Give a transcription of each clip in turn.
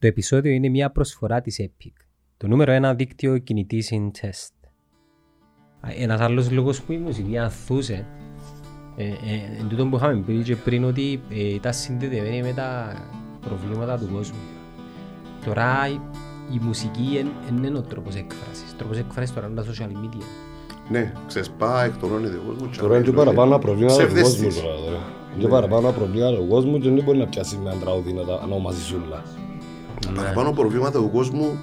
Το επεισόδιο είναι μια προσφορά της Epic, το νούμερο ένα δίκτυο κινητής in test. Ένας άλλος λόγος που η μουσική ανθούσε, ε, ε, εν τούτο που είχαμε πει και πριν ότι ε, ήταν συνδεδεμένη με τα προβλήματα του κόσμου. Τώρα η, η μουσική δεν είναι ο τρόπος έκφρασης. Ο τρόπος έκφρασης τώρα είναι τα social media. Ναι, ξεσπά, εκτονώνεται ο κόσμος. Τώρα είναι και παραπάνω προβλήματα του κόσμου Ψευδέστηση. τώρα. τώρα. Είναι και παραπάνω προβλήματα του κόσμου και δεν μπορεί να πιάσει με ένα τραγούδι να τα ονομάζει σούλα. Τα παραπάνω προβλήματα του κόσμου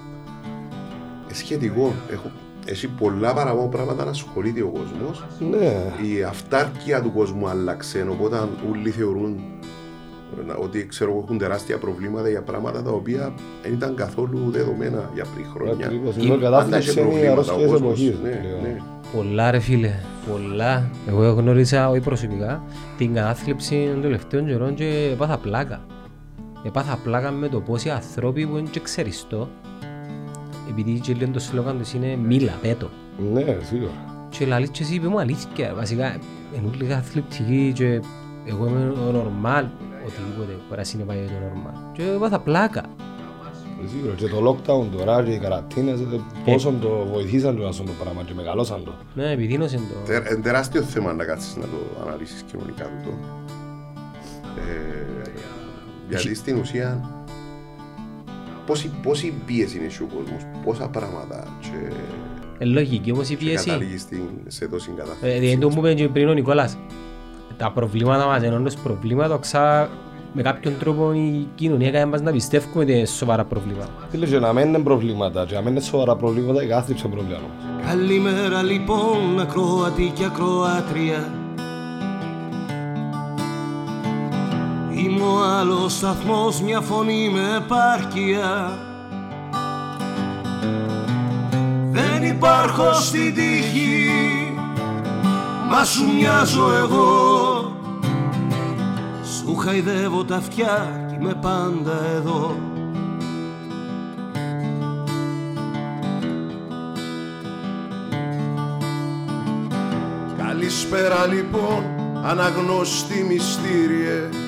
ε, σχετικό. Έχω, έχει πολλά παραπάνω πράγματα να ασχολείται ο κόσμος. Ναι. Η αυτάρκεια του κόσμου άλλαξε, οπότε όλοι θεωρούν ε, να- ότι ξέρω, εγώ, έχουν τεράστια προβλήματα για πράγματα τα οποία δεν ήταν καθόλου δεδομένα για πριν χρόνια. Ακριβώς. Ή- Είναι Πάντα κατάθλιψη είχε είναι οι προβλήματα ο αρρώστιες κόσμος. εποχής. Ναι, πλέον. ναι. Πολλά ρε φίλε, πολλά. Εγώ γνώρισα όχι προσωπικά την κατάθλιψη των τελευταίων καιρών και έπαθα πλάκα. Έπαθα πλάκα με το πόσοι άνθρωποι που είναι και ξέρεις το, επειδή και λίγο το σλόγαν τους είναι μίλα, πέτω. Ναι, σίγουρα. Και λαλείς και εσύ είπε μου αλήθεια, βασικά είναι όλοι καθλιπτικοί και εγώ είμαι ο νορμάλ, οτιδήποτε μπορεί να συνεπάγει το νορμάλ. Και έπαθα πλάκα. Ε, Σίγουρα. Και το lockdown τώρα και οι καρατίνες ε, πόσο το βοηθήσαν το αυτό το πράγμα και μεγαλώσαν το. Ναι, επιδίνωσε το. Τε- Είναι τεράστιο θέμα να κάτσεις να το αναλύσεις κοινωνικά του. Ε, γιατί στην ουσία πόση, πόση πίεση είναι ο κόσμος, πόσα πράγματα και, Ε, λογική όμως η και πίεση. καταλήγει στην, σε τόση Ε, κατάσταση. Δηλαδή το που είπες και πριν ο Νικόλας. Τα προβλήματα μας ενώ ως προβλήματα ξα... με κάποιον τρόπο η κοινωνία κάνει μας να πιστεύουμε ότι είναι σοβαρά προβλήματα. Φίλε, και να μην είναι προβλήματα, και να μην είναι σοβαρά προβλήματα, η κάθλιψη είναι πρόβλημα. Καλημέρα λοιπόν ακροατή και ακροάτρια άλλος σταθμός, μια φωνή με επάρκεια. Δεν υπάρχω στην τύχη, μα σου μοιάζω εγώ. Σου χαϊδεύω τα αυτιά κι είμαι πάντα εδώ. Καλησπέρα λοιπόν, αναγνώστη μυστήριε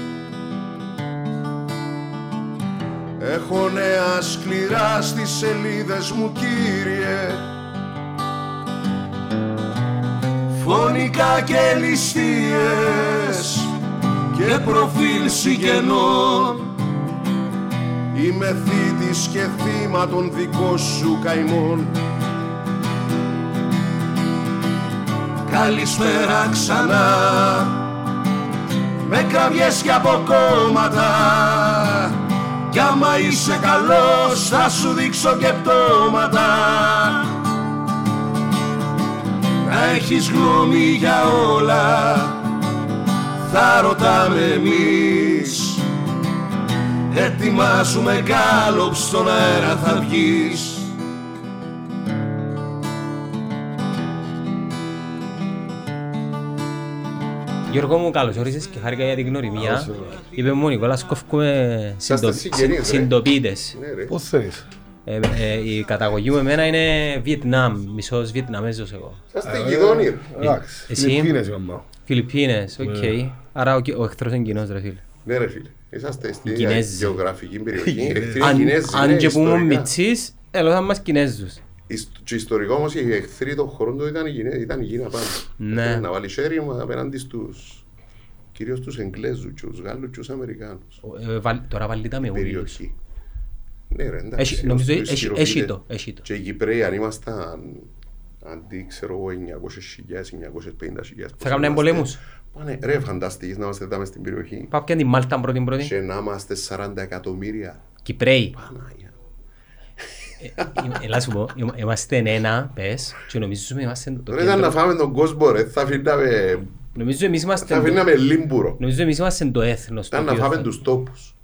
Έχω νέα σκληρά στις σελίδες μου κύριε. Φωνικά και ληστείες και προφίλ συγγενών. Είμαι θήτης και θύμα των δικών σου καημών. Καλησπέρα ξανά. Με κραυγές και αποκόμματα κι άμα είσαι καλός θα σου δείξω και πτώματα. Να έχεις γνώμη για όλα θα ρωτάμε εμείς. Ετοιμάζουμε γκάλωπ στον αέρα θα βγεις Γιώργο μου καλώς όρισες και χάρηκα για την γνωριμία. Είπε μου ο Νικόλας κόφκουμε συντο... συγγενείς, ρε. συντοπίτες. Ναι ρε, Πώς θέλεις. Ε, ε, η καταγωγή μου εμένα είναι Βιετνάμ, μισός Βιετναμέζος εγώ. είσαστε γειτόνι ρε. Εντάξει, εσύ; Φιλιππίνες είμαι. Φιλιππίνες, οκ. Άρα ο, ο εχθρός είναι κοινός ρε φίλε. Ναι ρε φίλε, είσαστε στην Κινέζοι. γεωγραφική περιοχή εχθροί Αν, Κινέζοι, αν ναι, και που ήμουν ιστορικά. μητσής, έλαβαν μας Κινέζους. Ιστ- Και ιστορικά όμως οι εχθροί των χωρών του ήταν η Κινέ- ήταν η Κίνα πάντα. Ναι. Έπρεπε Να βάλει χέρι μου απέναντι στους κυρίως τους Εγγλέζους και τους Γάλλους και τους Αμερικάνους. Ε, βάλ- Τώρα βάλει τα με ούλους. Περιοχή. Ναι ρε, εντάξει. Έχει- Νομίζω ως το έχει- έχει ισχυροποιείται. το, έχει το. Και οι Κυπρέοι αν ήμασταν αντί ξέρω εγώ 900.000 950.000 Θα κάνουν πολέμους. Πάνε, ρε φανταστείς να είμαστε εδώ μες στην περιοχή Πάω πια την Μάλτα πρώτη πρώτη. και να είμαστε 40 εκατομμύρια. Κυπρέοι. Πανάγια. Ε, Έλα σου πω, είμα- είμαστε ένα, πες, και νομίζουμε είμαστε το Τώρα ήταν να κέντρο. φάμε τον κόσμο ρε, θα αφήναμε, Νομίζω εμείς θα είμαστε... αφήναμε λίμπουρο. Νομίζω εμείς είμαστε το έθνος. το Ήταν να οποίο φάμε θα- τους τόπους.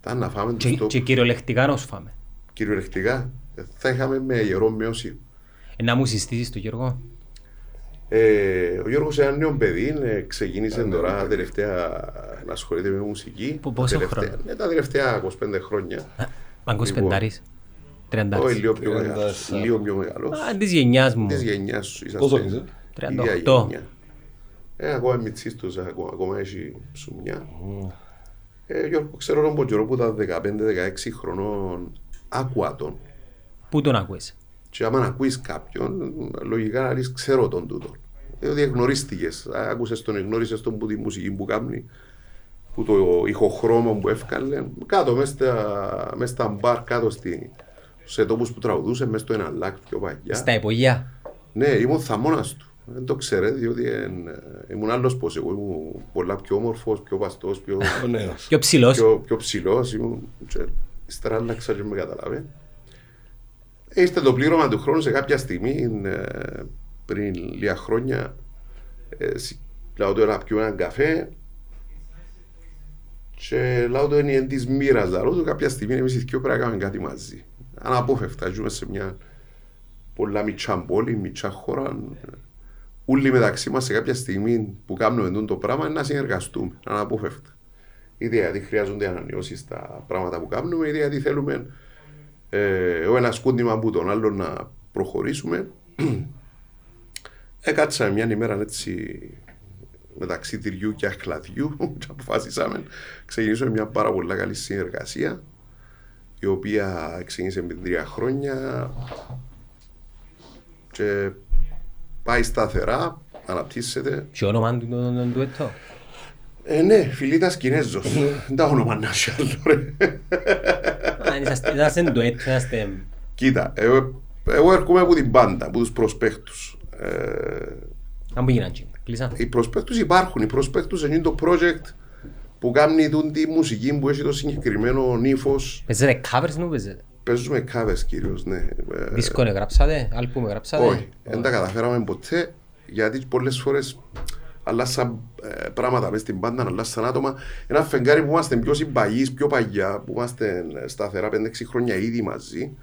Ήταν να φάμε τους Και- Και τόπους. κυριολεκτικά να τους φάμε. Κυριολεκτικά ε, θα είχαμε με ιερό μειώσιο. Ε, Να μου συστήσεις το Γιώργο. Ε, ο Γιώργος είναι ένα νέο παιδί, ε, ξεκίνησε τώρα τελευταία να ασχολείται με μουσική. Που- πόσο Τα τελευταία- χρόνο; Ναι, τα τελευταία 25 χρόνια. Παγκός Λοιπόν. Πεντάρης. Όχι, Τριαντάρης. λίγο πιο μεγάλος. 34. Λίγο πιο μεγάλος. Α, της γενιάς μου. Της γενιάς σου είσαστε. Πόσο είσαι; ίδια 38. γενιά. Ε, ακόμα μητσής τους, ακόμα, ακόμα έχει ψουμιά. Ε, Γιώργο, ξέρω τον Ποτζερό που ήταν 15-16 χρονών άκουα τον. Πού τον ακούες. Και άμα ακούεις κάποιον, λογικά να λες ξέρω τον τούτο. Διότι εγνωρίστηκες, άκουσες τον, εγνώρισες τον που τη μουσική που κάνει, που το ηχοχρώμο που έφκαλε, κάτω μες στα, μες στα μπαρ, κάτω στη, σε τόπους που τραγουδούσε, μες στο ένα λάκ πιο παλιά. Στα υπογεία. Ναι, ήμουν θαμώνας του. Δεν το ξέρε, διότι εν, ε, ήμουν άλλος πως εγώ ήμουν πολλά πιο όμορφος, πιο βαστός, πιο, Ο νέος. Πιο ψηλός. πιο, πιο ψηλός. Ήμουν, και ύστερα άλλαξα και με καταλάβε. Ε, Είστε το πλήρωμα του χρόνου σε κάποια στιγμή, ε, πριν λίγα χρόνια, ε, σ- λέω του να πιω έναν καφέ και λέω του είναι εν της μοίρας, λέω του κάποια στιγμή εμείς οι δυο πρέπει να κάνουμε κάτι μαζί. Αναπόφευκτα, ζούμε σε μια πολλά μητσά πόλη, μητσά χώρα. Όλοι μεταξύ μας σε κάποια στιγμή που κάνουμε τούτο το πράγμα είναι να συνεργαστούμε, αναπόφευκτα. Είτε γιατί χρειάζονται ανανεώσεις στα πράγματα που κάνουμε, είτε γιατί θέλουμε ε, ο ένας κούντιμα από τον άλλο να προχωρήσουμε. Έκατσαμε μια ημέρα έτσι μεταξύ τυριού και αχλαδιού και αποφάσισαμε ξεκινήσουμε μια πάρα πολύ καλή συνεργασία η οποία ξεκίνησε με τρία χρόνια και πάει σταθερά, αναπτύσσεται. Και όνομα του τον τον ντουέτο. Ε, ναι, Φιλίτας Κινέζος. Δεν τα όνομα να έχει άλλο, ρε. Αν είσαστε είσαστε ντουέτο, είσαστε... Κοίτα, εγώ, εγώ έρχομαι από την πάντα, από τους προσπαίχτους. Ε, Αν που γίναν τσίμα. Κλείσα. οι προσπαίχτους υπάρχουν. Οι προσπαίχτους είναι το project που κάνει τούν τη μουσική που έχει το συγκεκριμένο ύφος. Παίζετε covers νου παίζετε; Παίζουμε covers κυρίως, ναι. Ε, Δίσκο γράψατε, άλπουμ γράψατε; Όχι, δεν τα καταφέραμε ποτέ γιατί πολλές φορές αλλάσαν ε, πράγματα μες στην πάντα, αλλάσαν άτομα. Ένα φεγγάρι που είμαστε πιο συμπαγείς, πιο παγιά, που είμαστε σταθερά 5-6 χρόνια ήδη μαζί.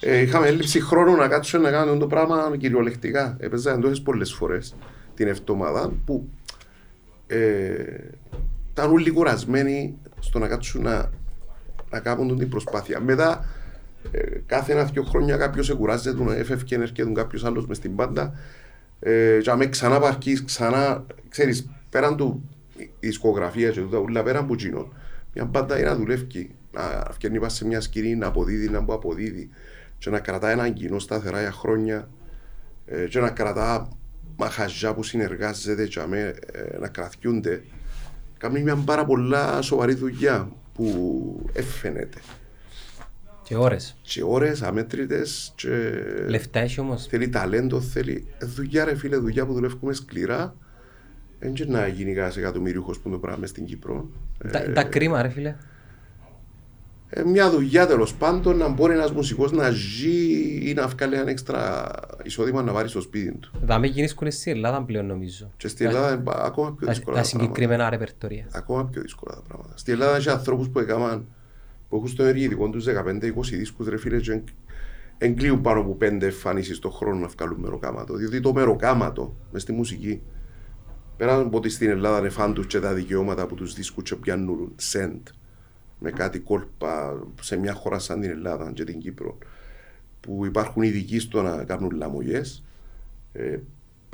Ε, είχαμε έλλειψη χρόνου να κάτσουμε να κάνουμε το πράγμα κυριολεκτικά. Έπαιζαν τόσες πολλές φορές την εβδομάδα που ε, ήταν όλοι κουρασμένοι στο να κάτσουν να, να κάνουν την προσπάθεια. Μετά, ε, κάθε ένα-δυο χρόνια κάποιος εκουράζεται, έφευκε, έρχεται κάποιος άλλος μες στην πάντα. Ε, και άμα ξανά παρκείς, ξανά, ξέρεις, πέραν του η δισκογραφίας και τούτα ούλα, πέραν που γίνον, μια μπάντα είναι να δουλεύει, να φτιάχνει πας σε μια σκηνή, να αποδίδει, να που αποδίδει και να κρατά έναν κοινό σταθερά για χρόνια ε, και να κρατά μαχαζιά που συνεργάζεται και αμέ, ε, να κρατιούνται. Κάνεις μια πάρα πολλά σοβαρή δουλειά που έφαινεται. Και ώρες. Και ώρες αμέτρητες και Λεφτά έχει όμως. θέλει ταλέντο, θέλει ε, δουλειά ρε φίλε, δουλειά που δουλεύουμε σκληρά. Δεν και να γίνει κανένας εκατομμυρίουχος που το πράγμα μες στην Κύπρο. Τα- Τα κρίμα ρε φίλε. Ε, μια δουλειά τέλος πάντων να μπορεί ένας μουσικός να ζει ή να βγάλει ένα έξτρα εισόδημα να πάρει στο σπίτι του. Θα με γίνησκουν στην Ελλάδα πλέον νομίζω. Και στην Ελλάδα είναι πα- ακόμα πιο Τα- δύσκολα Τα τα πράγματα. συγκεκριμένα ρεπερτορία. Ακόμα πιο δύσκολα τα πράγματα. Στην Ελλάδα έχει ανθρώπους που έκαναν που έχουν στο ενεργητικό τους 15-20 δίσκους ρε φίλε και εν- εγκλείουν πάνω από 5 εμφανίσεις το χρόνο να βγάλουν μεροκάματο. Διότι το μεροκάματο μες στη μουσική πέρα από ότι στην Ελλάδα είναι φαν τους και τα δικαιώματα από τους δίσκους και πιάνουν σεντ με κάτι κόλπα σε μια χώρα σαν την Ελλάδα και την Κύπρο που υπάρχουν ειδικοί στο να κάνουν λαμογές ε,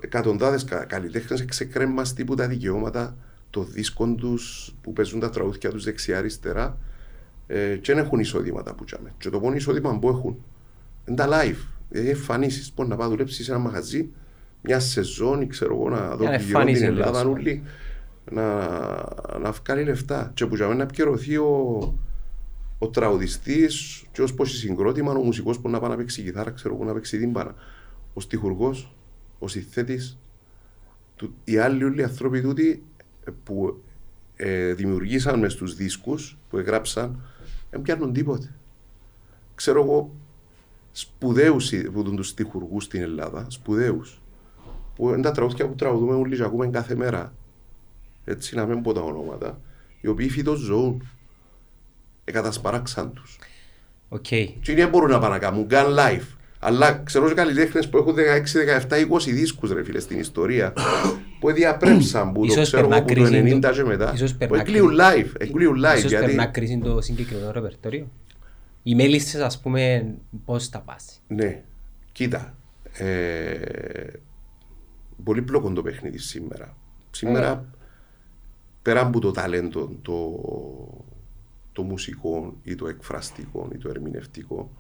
εκατοντάδες κα, καλλιτέχνες εξεκρέμμας τύπου τα δικαιώματα των δίσκων τους που παίζουν τα τραγούδια τους δεξιά-αριστερά ε, και δεν έχουν εισόδηματα που τσάμε. Και το μόνο εισόδημα που έχουν είναι τα live. Δηλαδή εμφανίσεις. Μπορεί να πάει να δουλέψεις σε ένα μαγαζί μια σεζόν, ξέρω εγώ, να δω Μια που γυρώνει την εμφάνιση, Ελλάδα τέλος όλοι να, να βγάλει λεφτά. Και που τσάμε να επικαιρωθεί ο, ο τραγουδιστής και ως πως συγκρότημα, ο μουσικός που να πάει να παίξει κιθάρα, ξέρω εγώ, να παίξει τύμπανα. Ο στιχουργός, ο συνθέτης, του- οι άλλοι όλοι οι άνθρωποι τούτοι ε, που ε, δημιουργήσαν μες στους δίσκους που εγγράψαν δεν πιάνουν τίποτε. Ξέρω εγώ σπουδαίους ε, που τους στιχουργούς στην Ελλάδα, σπουδαίους, που είναι τα τραγούδια που τραγουδούμε όλοι και ακούμε κάθε μέρα. Έτσι να μην πω τα ονόματα, οι οποίοι φυτός ζώουν, εκατασπαράξαν τους. Οκ. Και δεν μπορούν να πάνε να κάνουν καν live. Αλλά ξέρω και καλλιτέχνες που έχουν 16, 17, 20 δίσκους ρε φίλε στην ιστορία που διαπρέψαν που το Ίσως ξέρω περνά εγώ που το κρίση 90 το- και μετά ίσως που περνά εκλείουν live, εκλείουν live Ίσως γιατί περνά κρίση το συγκεκριμένο ρεπερτορίο. Οι μέλισσες ας πούμε πώς θα πάσει. ναι, κοίτα ε, πολύ πλοκό το παιχνίδι σήμερα σήμερα πέρα από το ταλέντο, το, το μουσικό ή το εκφραστικό ή το ερμηνευτικό,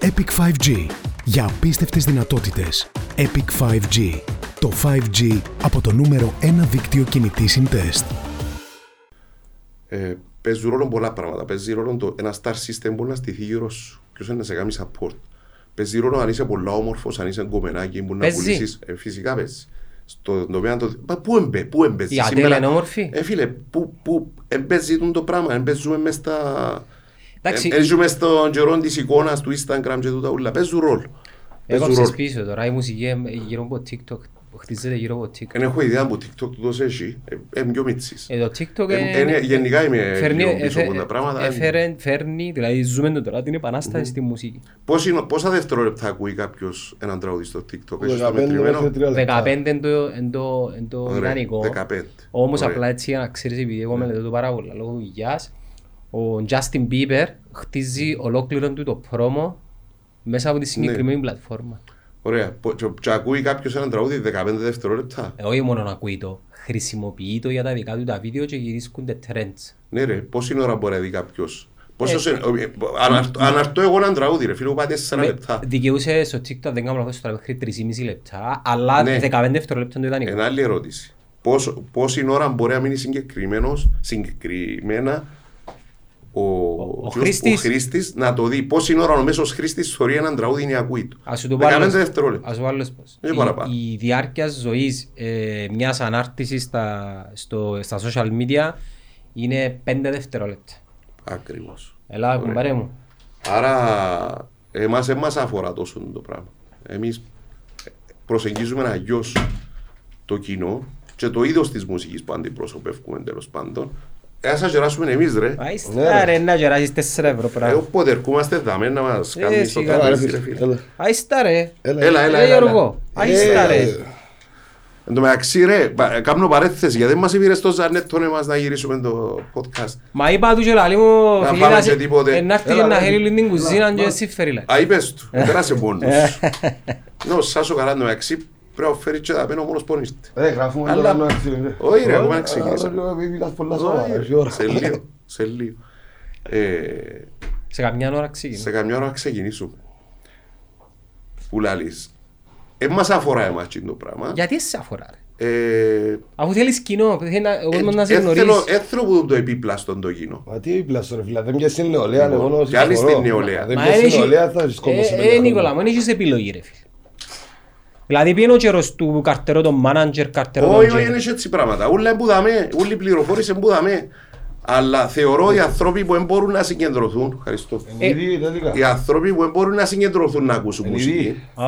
Epic 5G. Για απίστευτες δυνατότητες. Epic 5G. Το 5G από το νούμερο 1 δίκτυο κινητής test. ε, παίζουν ρόλο πολλά πράγματα. Παίζει ρόλο το, ένα star system μπορεί να στηθεί γύρω σου. Ποιος είναι να σε κάνει support. Παίζει ρόλο αν είσαι πολλά όμορφος, αν είσαι γκομενάκι, μπορεί να Παίζει. πουλήσεις. Ε, φυσικά παίζει. Στο τομέα το... Μα πού εμπέ, πού εμπέζει. Η Αντέλα είναι όμορφη. Ε, φίλε, πού, πού εμπέζει το πράγμα. Εμπέζουμε μες στα... Εντάξει. Ε, Παίζουμε στον καιρό της εικόνας του Instagram και τούτα ούλα. Παίζουν ρόλο. Παίζουν Έκοψες ρόλο. πίσω τώρα, η μουσική ε, γύρω από TikTok, χτίζεται γύρω από TikTok. Δεν έχω ιδέα από TikTok του δώσε εσύ. Ε, Είμαι πιο μίτσις. Ε, το TikTok Ε, ε, ε, γενικά είμαι φέρνει- λίγο πίσω εφε- από τα πράγματα. έφερε- φέρνει, δηλαδή ζούμε το τώρα την επανάσταση στη μουσική. Πώς είναι- Πόσα δευτερόλεπτα ακούει κάποιος έναν τραγούδι στο TikTok, έχεις το 15 μετρημένο; μέχρι 3 λεπτά. 15 είναι το- είναι το- είναι το Ωραία, ιδανικό. 15. Όμως Ωραία. απλά έτσι για να ξέρεις, επειδή εγώ μελετώ το πάρα πολλά λόγω δουλειάς, ο Justin Bieber χτίζει ολόκληρο του το πρόμο μέσα από τη συγκεκριμένη πλατφόρμα. Ωραία. Πο- και- Και ακούει κάποιος έναν τραγούδι 15 δευτερόλεπτα. Ε, Όχι μόνο να ακούει το, χρησιμοποιεί το για τα δικά του τα βίντεο και γυρίσκονται trends. Ναι ρε, πόση ώρα μπορεί να δει κάποιος; Πόσο σε... αν αρ- Αν αρτώ εγώ έναν τραγούδι ρε φίλε, μου πάει 4 Με- λεπτά. Δικαιούσε στο TikTok, δεν κάνω λάθος, τώρα μέχρι 3,5 λεπτά, αλλά Ναι. 15 δευτερόλεπτα είναι το ιδανικό. Ένα άλλη ερώτηση. Πόσο, πόση ώρα μπορεί να μείνει συγκεκριμένος, συγκεκριμένα ο, ο ποιος- χρήστης. ο χρήστης να το δει. Πόση ώρα ο μέσος χρήστης θεωρεί έναν τραγούδι είναι ακούει του. Ας σου το 15 βάλω- δευτερόλεπτα. Ας σου βάλω πώς. Δεν Η- παραπάνω. Η διάρκεια ζωής ε, μιας ανάρτησης στα, στο, στα social media είναι 5 δευτερόλεπτα. Ακριβώς. Έλα, κουμπάρε μου. Άρα, εμάς δεν μας αφορά τόσο το πράγμα. Εμείς προσεγγίζουμε αλλιώ το κοινό και το είδος της μουσικής που αντιπροσωπεύουμε τέλος πάντων. Ε, σας γεράσουμε εμείς ρε. Α, Ναι, είστε ρε να γεράσεις 4 ευρώ Ε, πράγμα. όποτε ερχόμαστε δαμέ να μας Ε, κάνεις το σιγά, Έλα, ρε, τραπέζι ρε φίλε. φίλε. Έλα. Α, είστε ρε. Έλα. Έλα, έλα, Ε, έλα. Γιώργο, α, είστε ρε. Εν τω μεταξύ ρε, πα- κάνω παρέθεση γιατί δεν μας είπες το Ζανέτον εμάς να γυρίσουμε το podcast. Μα είπα του και λαλί μου, Να φίλοι, πάμε να και σε- τίποτε. ε, να έρθει Έλα, και να ρε. χέρει όλη την κουζίνα και εσύ φέρει λαλί. Α, είπες του, πέρασε μόνος. Ναι, ο Σάσο καλά εν τω μεταξύ πρέπει να φέρει και τα πένω μόνος πόνης. Ε, γράφουμε Αλλά- τώρα να αξιολογεί. Όχι, ρε, ακόμα Ε, δεν ξεκινήσαμε. αλλά, ρε, μιλάς πολλά σοβαρά, Όχι, έχει ώρα. Σε λίγο, σε λίγο. Ε, Σε καμιά ώρα ξεκινά. σε καμιά ώρα να ξεκινήσουμε. Που λαλείς. Ε, μας αφορά εμάς το πράγμα. Γιατί σε αφορά ρε; Ε, Αφού θέλεις κοινό, θέλει να- ο κόσμος να σε ε, θέλω- γνωρίζει. ε, θέλω που το επίπλαστον το κοινό. Μα τι πλάστο ρε φίλε, δεν πιάσει την νεολαία, εγώ νόμως Κι άλλη συμφωνώ. στην νεολαία. Δεν Μα πιάσει δεν την έχει- νεολαία θα βρισκόμαστε σε Ε, πέντε ε, χρόνια. Νικόλα, μου δεν έχεις επιλογή ρε φίλε. Δηλαδή πήγαινε ο καιρός του καρτερό τον μάναντζερ, καρτερό τον Όχι, όχι, τζέρ. είναι έτσι πράγματα. Ούλα εμπουδαμέ, όλη η πληροφόρηση εμπουδαμέ. Αλλά θεωρώ οι άνθρωποι που δεν μπορούν να συγκεντρωθούν. Ευχαριστώ. Ε, Ήδη τελικά. Οι άνθρωποι που δεν μπορούν να συγκεντρωθούν να ακούσουν Εν μουσική. ήδη. Α,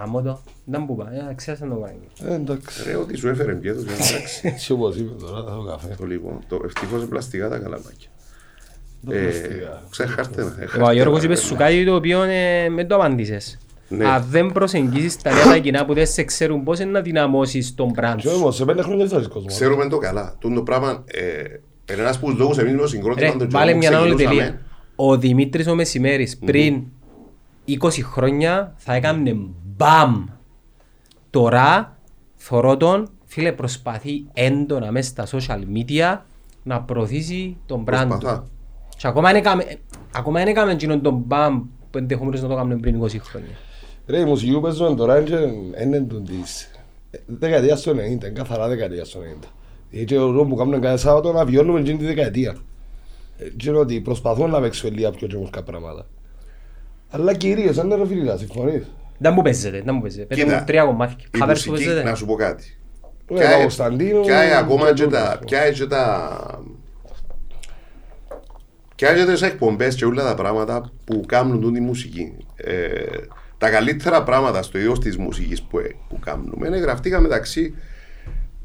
γαμώ το. Δεν μου είπα, ε, ξέρεις να το κάνει. Ε, εντάξει. Ρε, ότι σου έφερε πιέτος, εντάξει. Έτσι όπως είπε τώρα, θα έχω καφέ. Το λοιπόν, το ευτυχώς είναι πλαστικά τα καλαμάκια. Το Ε, πλαστικά. Ξεχάρτενα. Ο Γιώργος είπε σου κάτι το οποίο ε, με το απάντησες. Ναι. Αν δεν προσεγγίσεις τα νέα τα κοινά που δεν σε ξέρουν πώς είναι να δυναμώσεις τον brand Και σου. όμως, σε πέντε χρόνια δεν θα έχεις κόσμο. Ξέρουμε το καλά. Τούν το πράγμα ε, είναι ένας από τους λόγους εμείς με το συγκρότημα Ρε, των βάλε Τζόγων μια άλλη ξεκινούσαμε. τελεία. Ο Δημήτρης ο Μεσημέρης πριν 20 χρόνια θα έκανε μπαμ. Τώρα θωρώ τον, φίλε προσπαθεί έντονα μέσα στα social media να προωθήσει τον brand Προσπαθά. του. Και ακόμα δεν έκαμε, ακόμα δεν έκαμε εκείνον τον μπαμ που ενδεχομένως να το κάνουμε πριν 20 χρόνια. Ρε, η μουσική που παίζουμε τώρα είναι είναι του της ε, δεκαετίας του 90, είναι καθαρά δεκαετίας του 90. Γιατί ο ρόλο που κάνουμε κάθε Σάββατο να βιώνουμε εκείνη τη δεκαετία. Ε, Και είναι ότι προσπαθούμε να παίξουμε λίγα πιο τζεμουσκά πράγματα. Αλλά κυρίως, αν είναι ρε φίλοι, συμφωνείς. Δεν μου παίζετε, δεν μου παίζετε. Πέτε Κοίτα, μου τρία κομμάτια. Η Covers που μουσική, παίζετε; να σου πω κάτι. Ε, Ποια- Παπακοσταντίνου, ποια είναι ακόμα και και τούτος, τα... ας Ποια είναι και τα... Ποια είναι και τις εκπομπές και όλα τα πράγματα που κάνουν τούτη μουσική. Ε, τα καλύτερα πράγματα στο είδος της μουσικής που, που κάνουμε είναι γραφτήκα μεταξύ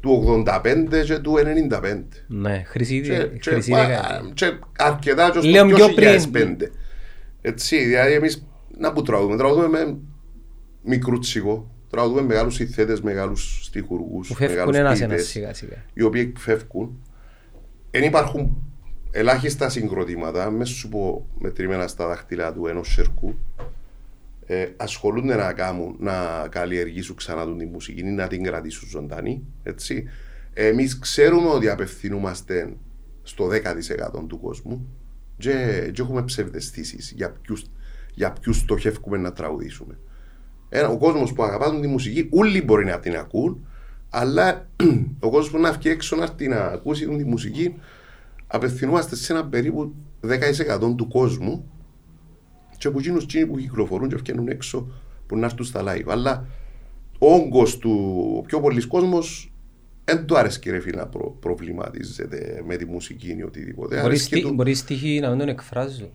του 85 και του 95. Ναι, χρυσή Και, και, χρυσή πα- δεκαετία. και αρκετά και Λέω στο πιο πριν. 2005. Έτσι, δηλαδή εμείς να που τραγουδούμε, τραγουδούμε με μικρούτσικο, τραγουδούμε μεγάλους συνθέτες, μεγάλους στιχουργούς, Που φεύγουν μεγάλους ένας ένας ποιητές, σιγά σιγά. οι οποίοι φεύγουν. Δεν υπάρχουν ελάχιστα συγκροτήματα, μέσα σου πω μετρημένα στα δάχτυλα του ενός σερκού, ε, ασχολούνται να κάνουν, να καλλιεργήσουν ξανά την μουσική ή να την κρατήσουν ζωντανή, έτσι. Εμείς ξέρουμε ότι απευθυνούμαστε στο 10% του κόσμου και, και έχουμε ψευδεστήσεις για ποιους, για ποιους στοχεύουμε να τραγουδήσουμε. Ένα, ο κόσμος που αγαπά τη μουσική, όλοι μπορεί να την ακούν, αλλά ο κόσμος που να βγει έξω να έρθει να ακούσει τη μουσική, απευθυνόμαστε σε ένα περίπου 10% του κόσμου και από εκείνους εκείνοι που κυκλοφορούν και βγαίνουν έξω που να έρθουν στα live. Αλλά ο όγκος του ο πιο πολλής κόσμος δεν του άρεσε ρε φίλε να προ, προβληματίζεται με τη μουσική ή οτιδήποτε. Μπορείς Αρέσκει του- στί- Μπορείς στοιχεί να μην τον εκφράζω.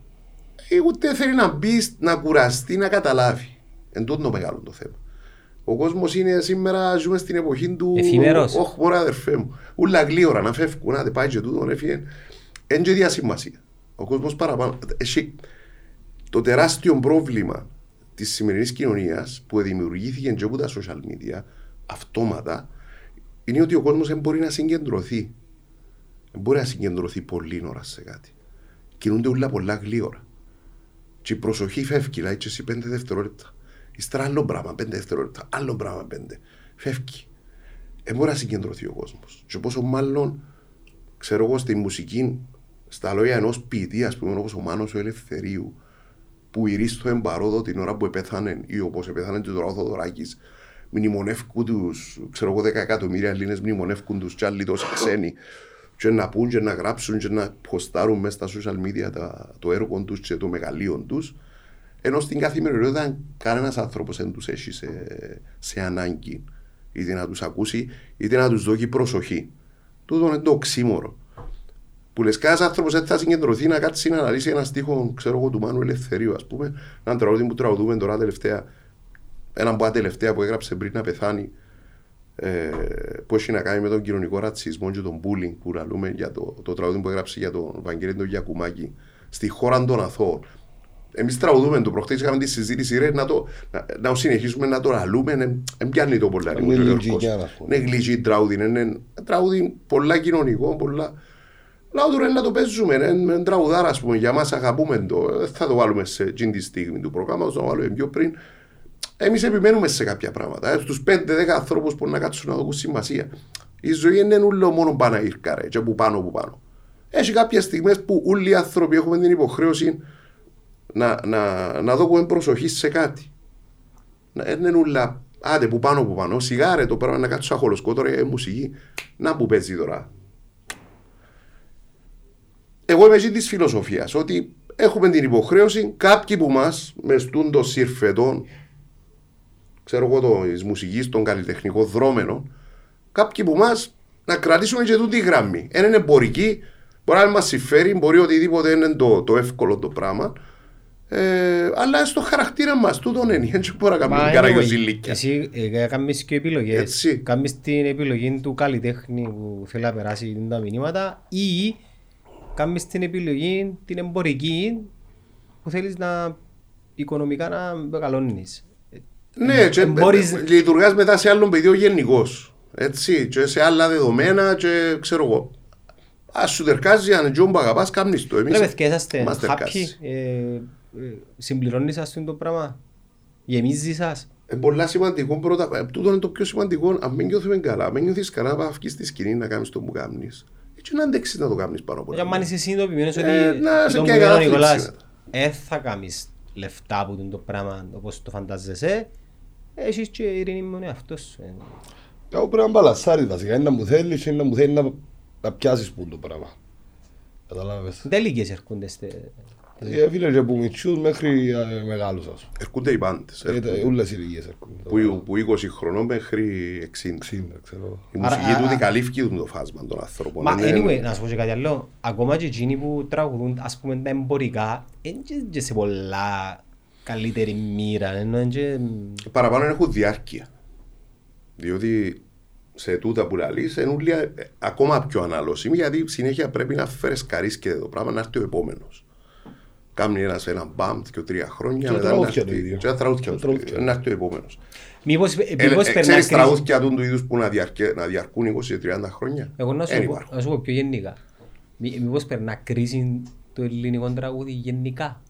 ε, ούτε θέλει να μπεις, να κουραστεί, να καταλάβει. Εν τούτο το μεγάλο το θέμα. Ο κόσμος είναι σήμερα, ζούμε στην εποχή του. Εφημερός. Όχι, μπορεί αδερφέ μου. Ούλα γλύωρα να φεύγουν, να πάει και τούτο, έφυγε. Εν και διασημασία. Ο κόσμος παραπάνω. Έχει το τεράστιο πρόβλημα της σημερινής κοινωνίας που δημιουργήθηκε και από τα social media αυτόματα είναι ότι ο κόσμος δεν μπορεί να συγκεντρωθεί. Δεν μπορεί να συγκεντρωθεί πολύ ώρα σε κάτι. Κινούνται όλα πολλά γλύωρα. Και η προσοχή φεύγει, δηλαδή και εσύ πέντε δευτερόλεπτα. Ύστερα άλλο πράγμα, πέντε δευτερόλεπτα. Άλλο πράγμα, πέντε. Φεύγει. Δεν μπορεί να συγκεντρωθεί ο κόσμος. Και πόσο μάλλον, ξέρω εγώ, στη μουσική, στα λόγια ενός ποιητή, ας πούμε, όπως ο Μάνος ο Ελευθερίου, που ηρίστο εμπαρόδο την ώρα που επέθανε, ή όπως επέθανε και τώρα ο Θοδωράκης, μνημονεύκουν τους, ξέρω εγώ, 10 εκατομμύρια Έλληνες μνημονεύκουν τους, και άλλοι τόσοι ξένοι, και να πούν και να γράψουν και να ποστάρουν μέσα στα social media τα, το έργο τους και το μεγαλείο τους. Ενώ στην καθημερινότητα κανένας άνθρωπος δεν τους έχει σε, σε ανάγκη είτε να τους ακούσει είτε να τους δώσει προσοχή. Τούτο είναι το οξύμορο. Που λες, κανένα άνθρωπος δεν θα συγκεντρωθεί να κάτσεις να αναλύσεις ένα στίχο, ξέρω εγώ, του Μάνου Ελευθερίου, ας πούμε, έναν τραγούδι που τραγουδούμε τώρα τελευταία, έναν που τελευταία που έγραψε πριν να πεθάνει, ε, που έχει να κάνει με τον κοινωνικό ρατσισμό και τον bullying που λαλούμε για το, το τραγούδι που έγραψε για τον Βαγγέλη τον Γιακουμάκη στη χώρα των αθώων. Εμείς τραγουδούμε το προχτέ, είχαμε τη συζήτηση ρε, να, το, να, να συνεχίσουμε να το λαλούμε. Δεν πιάνει το πολλά. Είναι γλυκιά, ας πούμε. Είναι γλυκή τραγούδι. Είναι είναι τραγούδι πολλά κοινωνικό, πολλά. Λάω τώρα να το παίζουμε, είναι είναι τραγουδάρα, ας πούμε, για μας αγαπούμε το. Δεν θα το βάλουμε σε εκείνη τη στιγμή του προγράμματος, θα το βάλουμε πιο πριν. Εμείς επιμένουμε σε κάποια πράγματα. Ε, Στους 5-10 ανθρώπους που να κάτσουν να δώσουν σημασία. Η ζωή είναι ούλο μόνο πάνω ήρκα, ρε, και που πάνω που πάνω. Έχει κάποιες στιγμές που όλοι οι άνθρωποι έχουμε την υποχρέωση να, να, να δώσουμε προσοχή σε κάτι. Να δεν είναι ούλα, άντε που πάνω που πάνω. Σιγάρε το πράγμα να κάτσω αχολοσκό τώρα η μουσική. Να που παίζει τώρα. Εγώ είμαι εκεί τη φιλοσοφίας ότι έχουμε την υποχρέωση κάποιοι που μας με στούν το συρφετών ξέρω εγώ, της μουσικής, των καλλιτεχνικών δρόμενων, κάποιοι που μας να κρατήσουμε και τούτη γραμμή. Ένα είναι εμπορική, μπορεί να μας συμφέρει, μπορεί οτιδήποτε είναι το, το εύκολο το πράγμα. Ε, αλλά στο χαρακτήρα μας, τούτον είναι. Έτσι μπορεί να κάνουμε Μα καράγιο anyway, ζηλίκια. Εσύ ε, κάνεις και επιλογές. Έτσι. Κάνεις την επιλογή του καλλιτέχνη που θέλει να περάσει τα μηνύματα ή κάνεις την επιλογή την εμπορική που θέλεις να οικονομικά να μεγαλώνεις. Ναι, και μπορείς- λειτουργάς μετά σε άλλον πεδίο γενικώς. Έτσι, και σε άλλα δεδομένα, και ξέρω εγώ. Α σου τερκάζει, αν τζόμπα αγαπάς, κάμνει το. Εμείς Ρε παιδιά, είσαστε μας happy, τερκάζει. ε, ε, συμπληρώνεις σας το πράγμα, γεμίζεις σας. Είναι πολλά σημαντικό πρώτα. ε, Τούτο είναι το πιο σημαντικό. Αν μην νιώθουμε καλά, αν μην νιώθεις καλά, να βγει στη σκηνή να κάνεις το που κάνεις. Έτσι να αντέξεις να το κάνεις πάνω από Και αν είσαι συνειδητοποιημένος ότι Ε, να σε τον πιάει που είπε ο κατάθλιψη Νικολάς, μετά. ε, θα κάνεις λεφτά από το πράγμα όπως το φαντάζεσαι, έχεις και ειρήνη με τον εαυτό σου. ε. Εγώ πρέπει να μπαλασσάρεις βασικά, είναι να μου θέλεις ή να μου θέλεις να, να πιάσεις που το πράγμα. Καταλάβες. Τελικές έρχονται στε... Ε, φίλε, και από μητσούς μέχρι ε, μεγάλους ας πούμε. Έρχονται οι πάντες. Ε, τα- Όλες οι ηλικίες έρχονται. Που, που 20 χρονών μέχρι 60. 60, ξέρω. Η Άρα, μουσική α, τούτη α, καλύφθηκε το φάσμα των ανθρώπων. Μα Είναι- anyway, να σου πω και κάτι άλλο, ακόμα και εκείνοι που τραγουδούν ας πούμε τα εμπορικά, είναι και- και σε πολλά καλύτερη μοίρα, ενώ είναι και... Παραπάνω έχουν διάρκεια. Διότι σε τούτα που λαλείς είναι όλοι, ε, ακόμα πιο αναλώσιμοι γιατί συνέχεια πρέπει να φέρεις καρίσκεται το πράγμα να έρθει ο επόμενος. Κάνει ένας ένας μπαμ και τρία χρόνια Και μετά να τραγούδια έρθει- το ίδιο. και τα τραγούδια Και το ίδιο, τραγούδια. να έρθει ο επόμενος. Μήπως, Ε, μήπως ε, περνά Ξέρεις κρίση... τραγούδια του του είδους που να, διαρκε- να διαρκούν 20-30 χρόνια; Εγώ να Εν σου, πω, υπάρχουν. να σου πω πιο γενικά. Μή- Μήπως περνά κρίση το ελληνικό τραγούδι γενικά;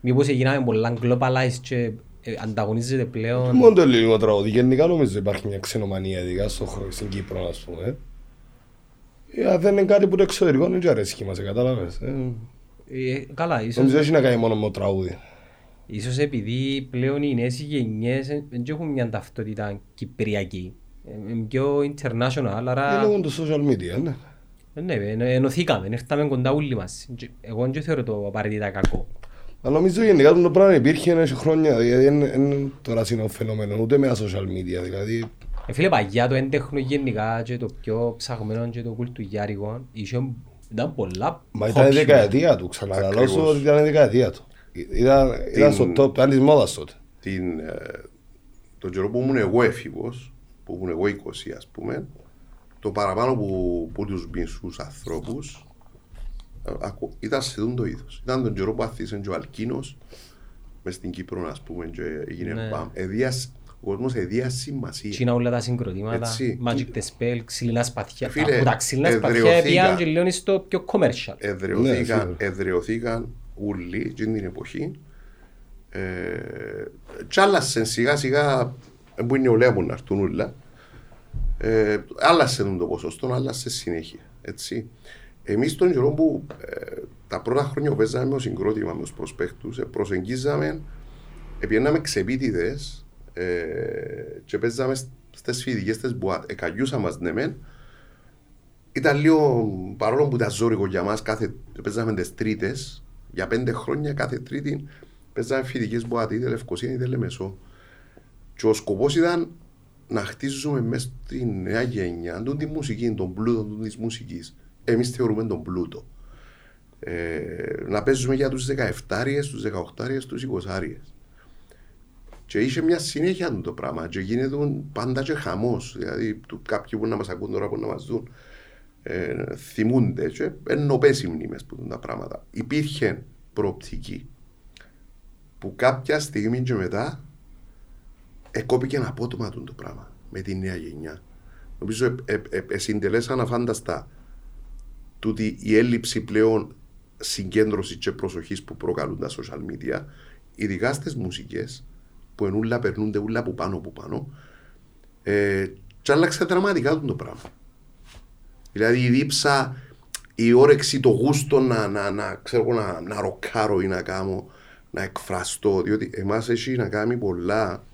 Μήπως έγιναμε πολλά globalized και ε, ανταγωνίζεται πλέον; Μόνο το ελληνικό τραγούδι. Γενικά νομίζω υπάρχει μια ξενομανία ειδικά στο χώρο στην Κύπρο ας πούμε. Ε, αν δεν είναι κάτι που το εξωτερικό δεν και αρέσει μας, κατάλαβες. Ε, Ε, καλά, ίσως, Νομίζω έχει να κάνει μόνο με το τραγούδι. ίσως επειδή πλέον οι νέες γενιές δεν έχουν μια ταυτότητα κυπριακή. Ε, Είναι πιο international, Είναι άρα λόγω του social media, ναι. ε, ναι, ενω- ενωθήκαμε, ήρθαμε κοντά όλοι μας. Και Εγώ δεν θεωρώ το απαραίτητα κακό. Αλλά νομίζω γενικά το πράγμα υπήρχε ένα χρόνια, δηλαδή δεν είναι τώρα είναι φαινόμενο ούτε με τα social media, δηλαδή Ε, φίλε, παγιά το έντεχνο γενικά και το πιο ψαγμένο και το κουλτουγιάρικο είχε- ήταν πολλά Μα ήταν η popular. δεκαετία του, ξαναλώσω Ακριβώς. ότι ήταν η δεκαετία του. Ήταν, ήταν στο Την- top, ήταν της μόδας τότε. την, ε, τον καιρό που ήμουν εγώ έφηβος, που ήμουν εγώ 20 ας πούμε, το παραπάνω που, που τους μισούς ανθρώπους ε, ακου- ήταν σε αυτό το είδος. Ήταν τον καιρό που αθήσαν και ο Αλκίνος μες στην Κύπρο ας πούμε και έγινε Ναι. μπαμ. Εδίας, ο κόσμος εδίας σημασία. Τσίνα όλα τα συγκροτήματα, Έτσι. Magic the Spell, ξύλινα σπαθιά. Φίλε, Από τα ξύλινα σπαθιά εδραιωθήκα. πήγαν και λίγο στο πιο commercial. Ναι, Εδραιωθήκαν, σίγουρα. εδραιωθήκαν όλοι εκείνη την εποχή. Ε, κι άλλασε σιγά σιγά που είναι νεολαία που να έρθουν όλα. Ε, άλλασε τον το ποσοστό, άλλασε συνέχεια. Έτσι. Εμείς τον καιρό που ε, τα πρώτα χρόνια που παίζαμε με το συγκρότημα με τους προσπαίχτους, ε, προσεγγίζαμε, επιέναμε ξεπίτιδες ε, και παίζαμε στις φοιτικές τις μπουάτ. Εκαγιούσα μας ναι μεν, ήταν λίγο, παρόλο που ήταν ζώρικο για μας, κάθε, παίζαμε τις τρίτες, για πέντε χρόνια κάθε τρίτη παίζαμε φοιτικές μποάτη, είτε Λευκοσία είτε Λεμεσό. Και ο σκοπός ήταν να χτίζουμε μέσα στη νέα γενιά τον τη μουσική, τον πλούτο τον της μουσικής. Εμείς θεωρούμε τον πλούτο. Ε, να παίζουμε για τους 17 τους 18 τους 20 και είχε μια συνέχεια του το πράγμα και γίνεται πάντα και χαμός. Δηλαδή του- κάποιοι που να μας ακούν τώρα που να μας δουν ε, θυμούνται και ενωπές οι μνήμες που δουν τα πράγματα. Υπήρχε προοπτική που κάποια στιγμή και μετά εκόπηκε απότομα του το πράγμα με τη νέα γενιά. Νομίζω ε, ε, ε, ε, συντελέσαν αφάνταστα τούτη η έλλειψη πλέον συγκέντρωσης και προσοχής που προκαλούν τα social media, ειδικά στις μουσικές, που ενούλα περνούνται ούλα από πάνω από πάνω, ε, και άλλαξε δραματικά τον το πράγμα. Δηλαδή η δίψα, η όρεξη, το γούστο να, να, να, ξέρω, εγώ, να, να ροκάρω ή να κάνω, να εκφραστώ, διότι εμάς έχει να κάνει πολλά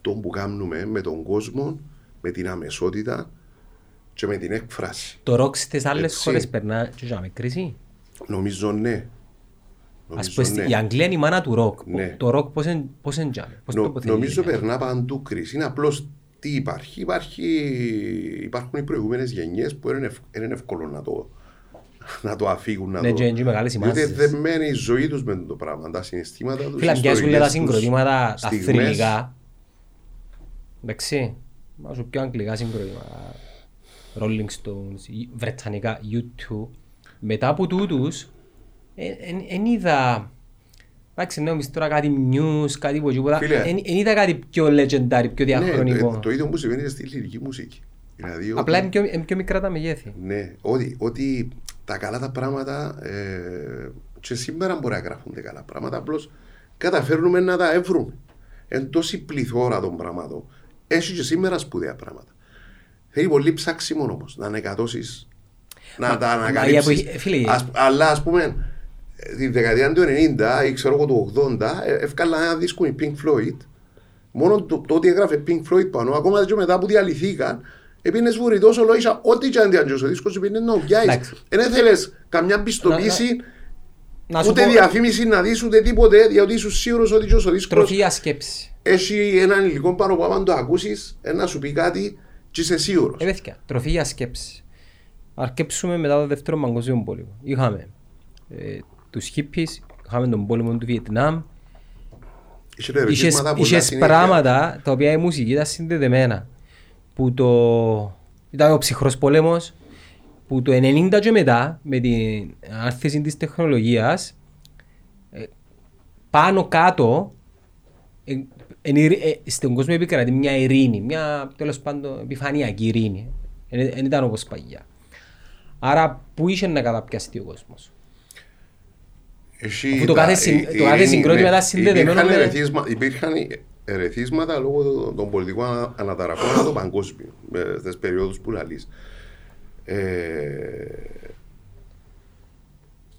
το που κάνουμε με τον κόσμο, με την αμεσότητα και με την έκφραση. Το ροκ στις άλλες Έτσι. χώρες περνά και για με κρίση. Νομίζω ναι. Ας Νομίζω, πούμε, ναι. η Αγγλία είναι η μάνα του ροκ. Ναι. Το ροκ πώς είναι πώς είναι τζάμε, πώς Νο- τοποθετείται. νομίζω περνά παντού κρίση. Είναι απλώς τι υπάρχει. υπάρχει. Υπάρχουν οι προηγούμενες γενιές που δεν είναι, ευ- δεν είναι εύκολο να το, να το αφήγουν. Να Ναι, το... και είναι μεγάλες οι Διότι μάσες. δεμένη η ζωή τους με το πράγμα. Τα συναισθήματα τους. Φίλα, μοιάζουν λέει τα συγκροτήματα τα θρηλυκά. Εντάξει, μα σου πιο αγγλικά συγκροτήματα. Rolling Stones, ή βρετανικά, U2. Μετά από τούτους, εν είδα... Εντάξει, ναι, τώρα κάτι news, κάτι που τίποτα. Φίλε. Εν είδα κάτι πιο legendary, πιο Ναι, διαχρονικό. το, το ίδιο που συμβαίνει και στη λυρική μουσική. Δηλαδή, Απλά ότι- είναι πιο, είναι πιο μικρά τα μεγέθη. Ναι, ότι, ότι τα καλά τα πράγματα ε, και σήμερα μπορεί να γράφονται καλά πράγματα, απλώς καταφέρνουμε να τα εύρουμε. Εν τόση πληθώρα των πραγμάτων. Έχει και σήμερα σπουδαία πράγματα. Θέλει πολύ ψάξιμο όμως να ανεκατώσεις, να τα μα η ανακαλύψεις. εποχή- φίλε, Αλλά ας πούμε, τη δεκαετία του 90 ή ξέρω εγώ του 80, ε, εύκαλα ένα δίσκο η Pink Floyd. Μόνο το, το ότι έγραφε Pink Floyd πάνω, ακόμα και μετά που διαλυθήκαν, Επίνες βουρητός ολόισα, ό,τι και αν διάντζεις ο δίσκος, επίνες να ογιάεις. Εντάξει. Δεν θέλεις καμιά πιστοποίηση, Να σου ούτε πω, διαφήμιση να δεις, ούτε τίποτε, διότι είσαι σίγουρος ότι και ο δίσκος τροφή για σκέψη. έχει έναν υλικό πάνω που άμα το ακούσεις, ε, να σου πει κάτι και είσαι σίγουρος. Ε, παιδιά, τροφή για σκέψη. Αρκέψουμε μετά το δεύτερο παγκοσμίο πόλεμο. Είχαμε ε, τους hippies, είχαμε τον πόλεμο του Βιετνάμ, Είχε Είχες, ερωτήματα πολλά είχες συνέχεια. πράγματα τα οποία η μουσική ήταν συνδεδεμένα. Που το... Ήταν ο ψυχρός πόλεμος που το 90 και μετά με την άρθηση της τεχνολογίας ε, πάνω κάτω ε, εν ειρή- ε, στον κόσμο επικρατεί μια ειρήνη, μια τέλος πάντων επιφανειακή ειρήνη. Δεν ήταν όπως παγιά. Άρα πού είχε να καταπιαστεί ο κόσμος; Έχει Αφού το τα- κάθε συν- η- το η κάθε ειρήνη, συγκρότημα ναι. ήταν συνδεδεμένο Υπήρχαν με- ερεθίσμα- Υπήρχαν ερεθίσματα λόγω των- των πολιτικών ανα- αναταραχών ανά το παγκόσμιο, ε, στις περιόδους που λαλείς. Ε,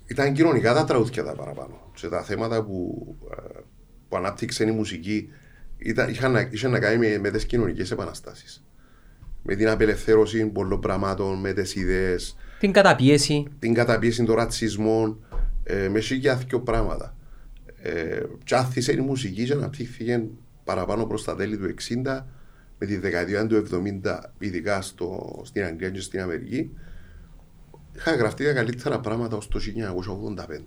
ήταν κοινωνικά τα τραγούδια τα παραπάνω. Σε τα θέματα που, ε, που ανάπτυξε η μουσική ήταν, είχαν, να- είχε να κάνει με, με τις κοινωνικές επαναστάσεις. Με την απελευθέρωση πολλών πραγμάτων, με τις ιδέες, Την καταπίεση. την καταπίεση των ρατσισμών, ε, μες σίγια δύο πράγματα. Ε, και άθισε η μουσική και αναπτύχθηκε παραπάνω προς τα τέλη του 60 με τη δεκαετία του 70 ειδικά στο, στην Αγγλία και στην Αμερική είχαν γραφτεί τα καλύτερα πράγματα ως το 1985.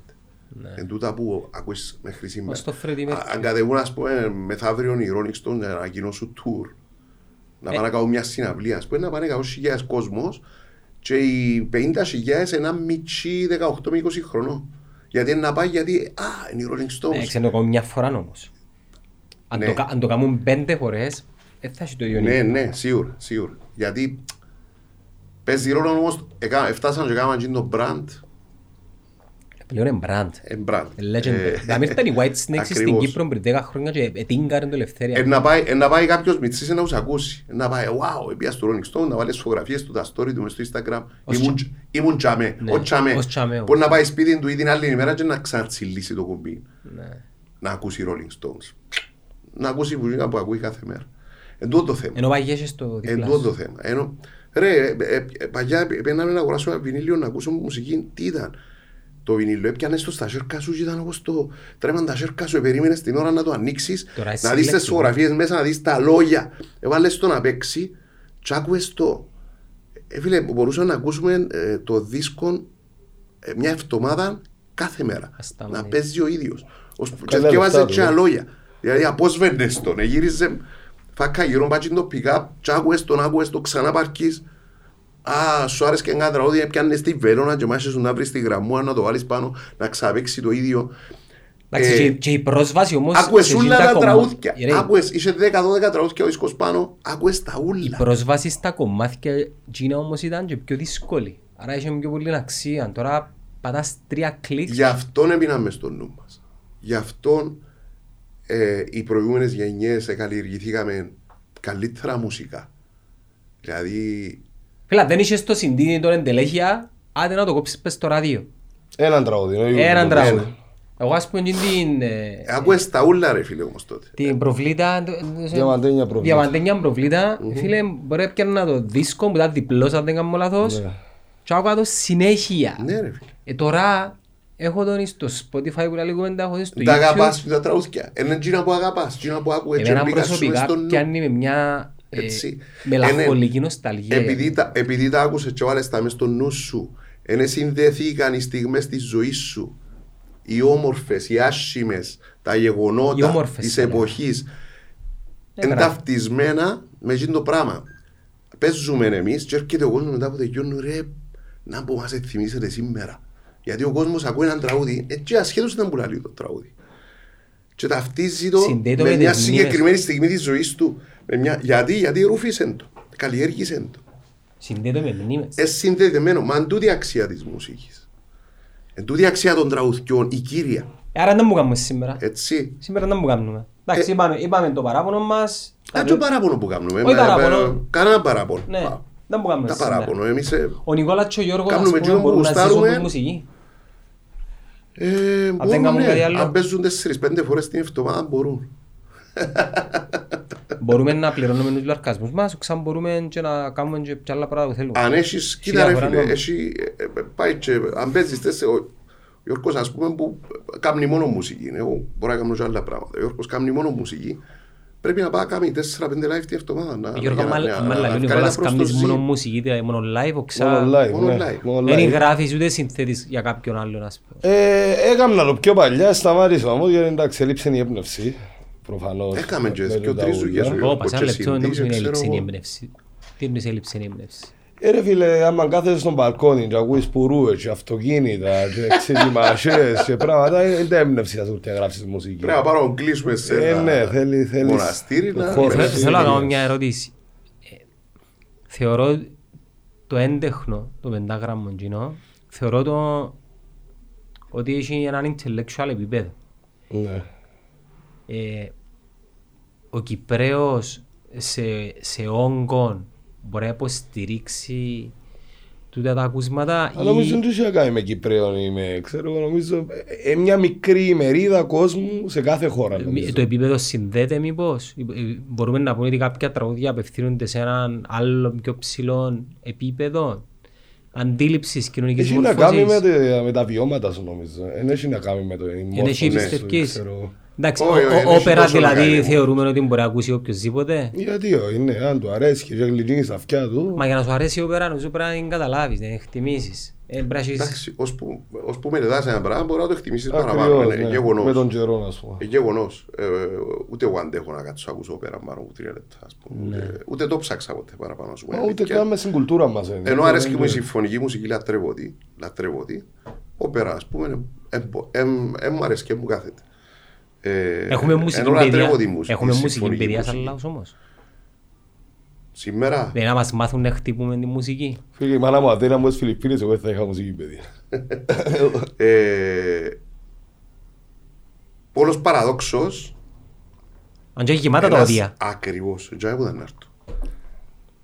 Ναι. Εν τούτα που ακούεις μέχρι σήμερα. Ως το Freddie Mercury. Α- Αν κατεβούν ας πούμε μεθαύριο οι Rolling Stones να ανακοινώσουν tour να πάνε να κάνουν μια συναυλία ας πούμε να πάνε 100.000 κόσμος και οι 50.000 ένα μιτσί 18 με 20 χρονών. Γιατί είναι να πάει γιατί α, είναι οι Rolling Stones. Ναι, ξέρω εγώ μια φορά όμως. Αν, Ναι. το, κα- αν το κάνουν πέντε φορές, δεν θα έχει το ίδιο Ναι, νύχτα. ναι, σίγουρα, σίγουρα. Γιατί παίζει ρόλο όμως, εκα- εφτάσαν και έκαναν και το brand, Πλέον είναι brand. ε, brand. Legend. Ε, Δηλαδή ήρθαν οι White Snakes στην ακριβώς. Κύπρο πριν 10 χρόνια και ετύγκαραν το Ε, ελευθερία. να πάει, ε, να πάει κάποιος μητσής να τους ακούσει. Ε, Να πάει, wow, επία στο Rolling Stone, να βάλει τις φωτογραφίες του, τα story του μες στο Instagram. Ως Ήμουν, ήμουν τζαμέ, Ναι, ο τζαμέ. ως τζαμέ, Μπορεί να πάει σπίτι του ή την άλλη ημέρα και να ξανατσιλήσει το κουμπί. Ναι. Να ακούσει Rolling Stones. Να ακούσει μουσικά που ακούει κάθε μέρα. Εν τούτο το θέμα. Ενώ παγιέσαι στο Εν διπλά τούτο το σου. θέμα. Ενώ, ρε, ε, ε, ε, παλιά πήγαμε να αγοράσουμε ένα βινίλιο να ακούσουμε μουσική. Τι ήταν; Το βινίλιο έπιανε στο στα σέρκα σου και ήταν όπως το τρέμαν τα σέρκα σου. Περίμενες την ώρα να το ανοίξεις, Τώρα εσύ να δεις τις λέξεις. φωτογραφίες μέσα, να δεις τα λόγια. Έβαλες το να παίξει και άκουες το. Ε, φίλε, μπορούσαμε να ακούσουμε ε, το δίσκο ε, μια εβδομάδα κάθε μέρα. Ασταμάτητα. Να παίζει ο ίδιος. Ως, και Καλά διαβάζε λεφτά και του, ε. λόγια. Δηλαδή απόσβενες τον, ε, γύριζε φάκα γύρω μπάτσι το pick-up, και άκουες τον, άκουες τον, ξανά παρκείς. Α, σου άρεσε και ένα τραγούδι, έπιανες τη βέρονα και μάχεσαι να βρεις τη γραμμούα να το βάλεις πάνω, να ξαπαίξει το ίδιο. Εντάξει, Ε, και- και η πρόσβαση όμως... Άκουες σε όλα εκείνα τα κομμά- τραγούδια. Ρε, Άκουες, είχε 10-12 τραγούδια ο δίσκος πάνω, άκουες τα Η ούλα. πρόσβαση στα κομμάτια εκείνα όμως ήταν και πιο δύσκολη. Άρα είχε πιο πολύ αξία. Τώρα πατάς τρία κλικ. Γι' αυτόν έμειναμε στο νου μας. Γι' αυτόν ε, οι προηγούμενες γενιές καλλιεργηθήκαμε καλύτερα μουσικά. Δηλαδή, Φίλα, δεν είχες το συντήνι τον εντελέχεια, άντε να το κόψεις πες στο ράδιο. Έναν τραγούδι. όχι Έναν το- τραγούδι. Εγώ ας πούμε εκείνη την... ε, άκουες τα ούλα ρε φίλε όμως τότε. Την προβλήτα... Διαμαντένια προβλήτα. Διαμαντένια προβλήτα. Φίλε, μπορεί να να το δίσκο που ήταν διπλός αν δεν κάνω λάθος. Ναι. Και άκουγα το συνέχεια. Ναι ρε φίλε. Ε, τώρα έχω τον στο Spotify που λέει κουβέντα, έχω τον στο Τα YouTube. αγαπάς τα τραγούδια. Είναι εκείνα που αγαπάς, εκείνα που άκουες και Εμένα μπήκα σου μες προσωπικά στο νου. πιάνει με μια ε, Έτσι. μελαγχολική Είναι- νοσταλγία. Επειδή τα, επειδή τα άκουσες και βάλες τα μες στο νου σου, είναι συνδεθήκαν οι στιγμές της ζωής σου. Οι όμορφες, οι άσχημες, τα Οι γεγονότα όμορφες, της ναι. εποχής Ναι, είναι μπράβο. ταυτισμένα με εκείνο το πράγμα. Παίζουμε εμείς και έρχεται ο κόσμος μετά που τελειώνει ρε να που μας θυμίσετε σήμερα. Γιατί ο κόσμος ακούει έναν τραγούδι ε, και ασχέτως ήταν που λέει το τραγούδι. Και ταυτίζει το Συνδέει το με με μια τις συγκεκριμένη στιγμή της ζωής του. Με μια... Γιατί, γιατί ρούφησε το, καλλιέργησε το. Συνδέεται με μνήμες. Ε, συνδεδεμένο, μα εν τούτη η αξία της μουσικής. Εν τούτη η αξία των τραγουδιών, η κύρια. Ε, Άρα δεν μου κάνουμε σήμερα. Έτσι. Σήμερα δεν μου κάνουμε. Εντάξει, Ε, είπαμε, είπαμε το παράπονο μας. Α, το παράπονο που κάνουμε. Όχι μα, παράπονο. ε, Κανένα παράπονο. Ναι, Α, δεν μου κάνουμε Τα σήμερα. παράπονο. Εμείς ε, Ο Νικόλας και ο Γιώργος ας Κάνουμε πούμε εκείνο που μπορούν να ζήσουν γουστάρουμε. τη μουσική. Ε, δεν μπορούν, κάνουν ναι. κάτι άλλο. Αν παίζουν 4-5 φορές την εβδομάδα μπορούν. Μπορούμε να πληρώνουμε τους λαρκασμούς μας, ξανά μπορούμε και να κάνουμε και και άλλα πράγματα που θέλουμε. Αν έχεις, Χίλια κοίτα ρε φορά φίλε, νόμο. έχει, ε, ε, πάει και, αν παίζεις τέσσερα, ο Γιώργος ας πούμε που κάνει μόνο μουσική, εγώ μπορώ να κάνω και άλλα πράγματα, ο Γιώργος κάνει μόνο μουσική, πρέπει να πάει να κάνει 4-5 live την εβδομάδα. να- Γιώργο, για να- μάλλον να- μάλλον να λέει ο βγάλει Νικόλας τα κάνεις προστοζή. μόνο μουσική, δηλαδή μόνο live, Μόνο οξά. live, Μόνο ναι. live. Μόνο Δεν live. γράφεις ούτε συνθέτεις για κάποιον άλλον, ας πούμε. Ε, Έκανα το πιο παλιά, σταμάτησα όμως γιατί εντάξει έλειψε η έμπνευση. Προφανώς. Έκαμε και με δύο τα τρεις ούλα. δουλειές, ο Εγώ πας ένα και λεπτό, δεν συντήρησε, μου είναι ξέρω έλλειψη η εγώ. έμπνευση. Τι είναι έλλειψη η έμπνευση. Ε, ρε φίλε, άμα κάθεσαι στον μπαλκόνι και ακούεις πουρούες και αυτοκίνητα και ξετοιμασίες και πράγματα, είναι τα έμπνευση να σου έρθει να γράψεις μουσική. Πρέπει να πάρω να κλείσουμε σε Ε, ένα ναι, θέλει- θέλεις μοναστήρι το να... χώρο. Θέλω- εσύ Θέλω να κάνω τελείως. μια ερώτηση. Ε, Θεωρώ το έντεχνο, το πεντάγραμμο εκείνο, θεωρώ το ότι έχει έναν intellectual επίπεδο. Ναι. Ε, ο Κυπρέος σε, σε όγκον μπορεί να υποστηρίξει τούτα τα ακούσματα Αλλά νομίζω ή... δεν έχει να κάνει με Κυπρέων ή με, ξέρω, εγώ, νομίζω, ε, ε, μια μικρή μερίδα κόσμου σε κάθε χώρα. νομίζω. το επίπεδο συνδέεται μήπως. Ε, ε, Μπορούμε να πούμε ότι κάποια τραγούδια απευθύνονται σε έναν άλλο πιο ψηλό επίπεδο αντίληψης κοινωνικής Έχει να κάνει με, μόρφωσης. τα- με τα βιώματα σου νομίζω. Δεν έχει να κάνει με το η έχει μόρφωση σου, πιστεύεις; ξέρω. Εντάξει, Όχι, ο- όχι, δεν ο- έχει όπερα τόσο να δηλαδή κάνει. θεωρούμε ότι μπορεί να ακούσει οποιοδήποτε. Γιατί όχι, ναι, αν του αρέσει και γλυκίνει στα αυτιά του. Μα για να σου αρέσει η όπερα νομίζω πρέπει να την καταλάβεις, να την εκτιμήσεις. Ε, πρέπει να έχεις- Εντάξει, ώσπου, ώσπου μελετάς ένα πράγμα μπορεί να το εκτιμήσεις Ακριβώς, παραπάνω. Είναι ναι, γεγονός. Με τον καιρό, ας πούμε. Ε, γεγονός. Ε, ούτε εγώ αντέχω να κάτσω να ακούσω πέρα πάνω από τρία λεπτά. ας πούμε. Ούτε, ούτε το ψάξα ποτέ παραπάνω. ας πούμε, Ναι. Μα Ούτε αλήθεια. καν μες στην κουλτούρα μας. είναι. Ενώ αρέσκει Δεν- μου η συμφωνική μουσική, λατρεύω τη. Λατρεύω τη. Όπερα, ας πούμε, δεν μου αρέσει και μου κάθεται. Ε, Έχουμε μουσική ενώ λατρεύω παιδεία, τη μουσική, έχουμε τη μουσική συμφωνική παιδεία σαν μουσική. λαός όμως. Σήμερα, Δεν να μας μάθουν να χτυπούμε τη μουσική. Φίλε, η μάνα μου αδένα μου στις Φιλιππίνες, εγώ δεν θα είχα μουσική παιδεία. ε, όλος παραδόξος, Αν και έχει γεμάτα τα ένας- οδεία. Ακριβώς, για να να έρθω.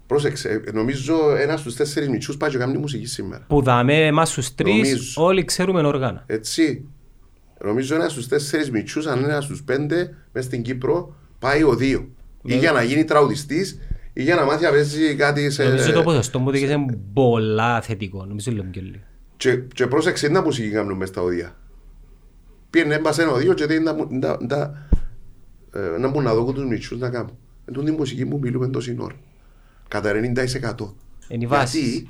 Πρόσεξε, ε, νομίζω ένας στους τέσσερις μητσούς πάει και κάνει μουσική σήμερα. Που δάμε εμάς τους τρεις Νομίζω. όλοι ξέρουμε όργανα. Έτσι. Νομίζω ένας στους τέσσερις μητσούς, αν είναι ένας στους πέντε, μέσα στην Κύπρο, πάει ο δύο. Ναι. Ή για να γίνει τραγουδιστή, ή για να μάθει να παίζει κάτι σε. Νομίζω το ποσοστό μου ότι είναι πολλά θετικό. Νομίζω λέμε και λίγο. Και, και πρόσεξε να μουσική κάνουν μέσα στα οδεία. Πήγαινε έμπασε ένα οδείο και δεν να, μου- να, να, ε, να μου να δω τους μητσούς να κάνουν. Εν τούτη μουσική μου μιλούμε τόση ώρα. Κατά 90%. Είναι η βάση. Γιατί,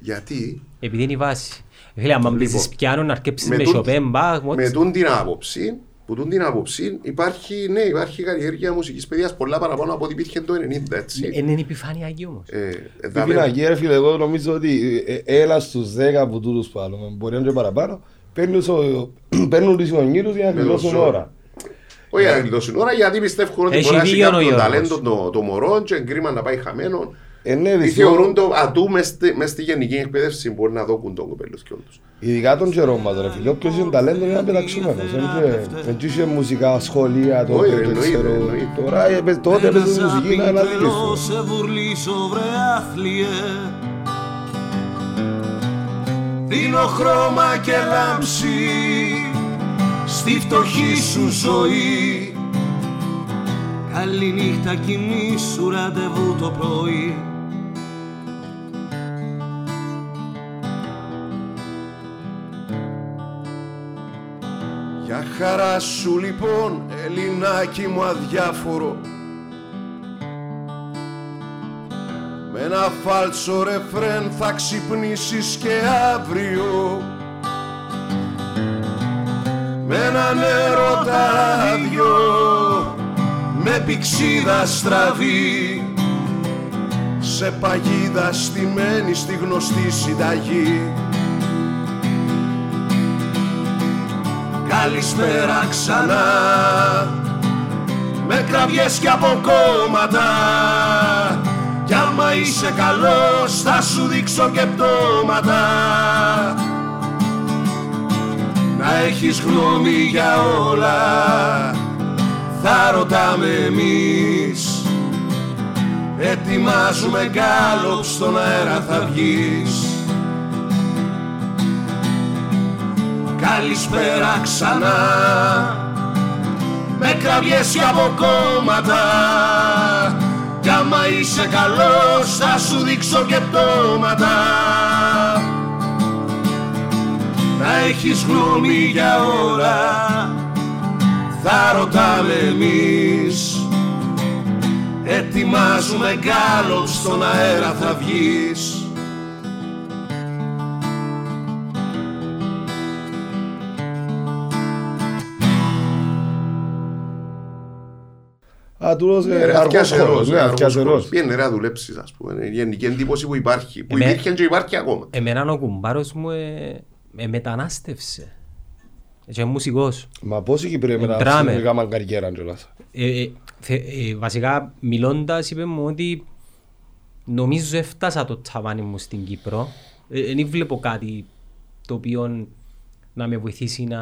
γιατί Επειδή είναι η βάση. Φίλε, άμα μπεις Λοιπόν, πιάνο να αρκέψεις με τούν- σιωπέν, μπα, με μότς. τούν την άποψη, που τούν την άποψη υπάρχει, ναι, υπάρχει καλλιέργεια μουσικής παιδείας πολλά παραπάνω από ό,τι υπήρχε το 90, έτσι. Είναι η επιφάνειακή όμως. Ε, ε, Η δάμε- πινακή, ρε φίλε, εγώ νομίζω ότι ε, ε, ένα στους δέκα από τούτους που άλλουμε, μπορεί να είναι και παραπάνω, παίρνουν στο- παίρνουν τους γονείς για να Με το κλειδώσουν ζώο. ώρα. Όχι να γλιτώσουν ώρα γιατί πιστεύουν ότι Έχει μπορεί να έχει δίκιο ο κάποιο Γιώργος. ταλέντο το, το μωρό και κρίμα να πάει χαμένο. Ε, ναι, Ή δυστυχώς, θεωρούν το ατού μες στη, μες στη γενική εκπαίδευση μπορεί να δώκουν τον κοπέλος και όντως. Ειδικά τον καιρό μας, ρε φίλε, όποιος είναι ταλέντο είναι πεταξούμενος. Δεν είχε μουσικά σχολεία τότε, Όχι, δεν εννοείται, ξέρω. εννοείται. Τώρα, ε, παι- τότε έπαιζε μουσική να τρελό αναδείξουν. σε βουρλίσω βρε άθλιε Δίνω χρώμα και λάμψη στη φτωχή σου ζωή Καληνύχτα κοιμήσου ραντεβού το πρωί Για χαρά σου λοιπόν, Ελληνάκι μου αδιάφορο. Με ένα φάλσο ρεφρέν θα ξυπνήσεις και αύριο. Με έναν έρωτα άδειο Με πηξίδα στραβή. Σε παγίδα στημένη στη γνωστή συνταγή Καλησπέρα ξανά. Με κραυγές και αποκόμματα Κι άμα είσαι καλός θα σου δείξω και πτώματα. Να έχεις γνώμη για όλα. Θα ρωτάμε εμείς. Ετοιμάζουμε γκάλωπ στον αέρα θα βγεις Καλησπέρα ξανά. Με κραυγές και αποκόμματα Κι άμα είσαι καλός θα σου δείξω και πτώματα. Να έχεις γνώμη για όλα Θα ρωτάμε εμείς. Ετοιμάζουμε γκάλωπ στον αέρα θα βγεις τούτος Ναι, ε, ρε, αργός αυτιάσερος, χώρος, ναι, αργός αυτιάσερος. χώρος. Πήγαινε ρε να δουλέψεις ας πούμε. Είναι η γενική εντύπωση που υπάρχει. Που Εμέ- υπήρχε και υπάρχει ακόμα. Εμένα ο κουμπάρος μου ε, ε, μετανάστευσε. Και μουσικός. Μα πόσοι Κυπρέοι μετά Ντράμερ. στην έκαναν καριέρα κιόλας. Ε, ε, θε- ε, βασικά μιλώντας είπε μου ότι νομίζω έφτασα το τσαβάνι μου στην Κύπρο. Ε, Δεν βλέπω κάτι το οποίο να με βοηθήσει να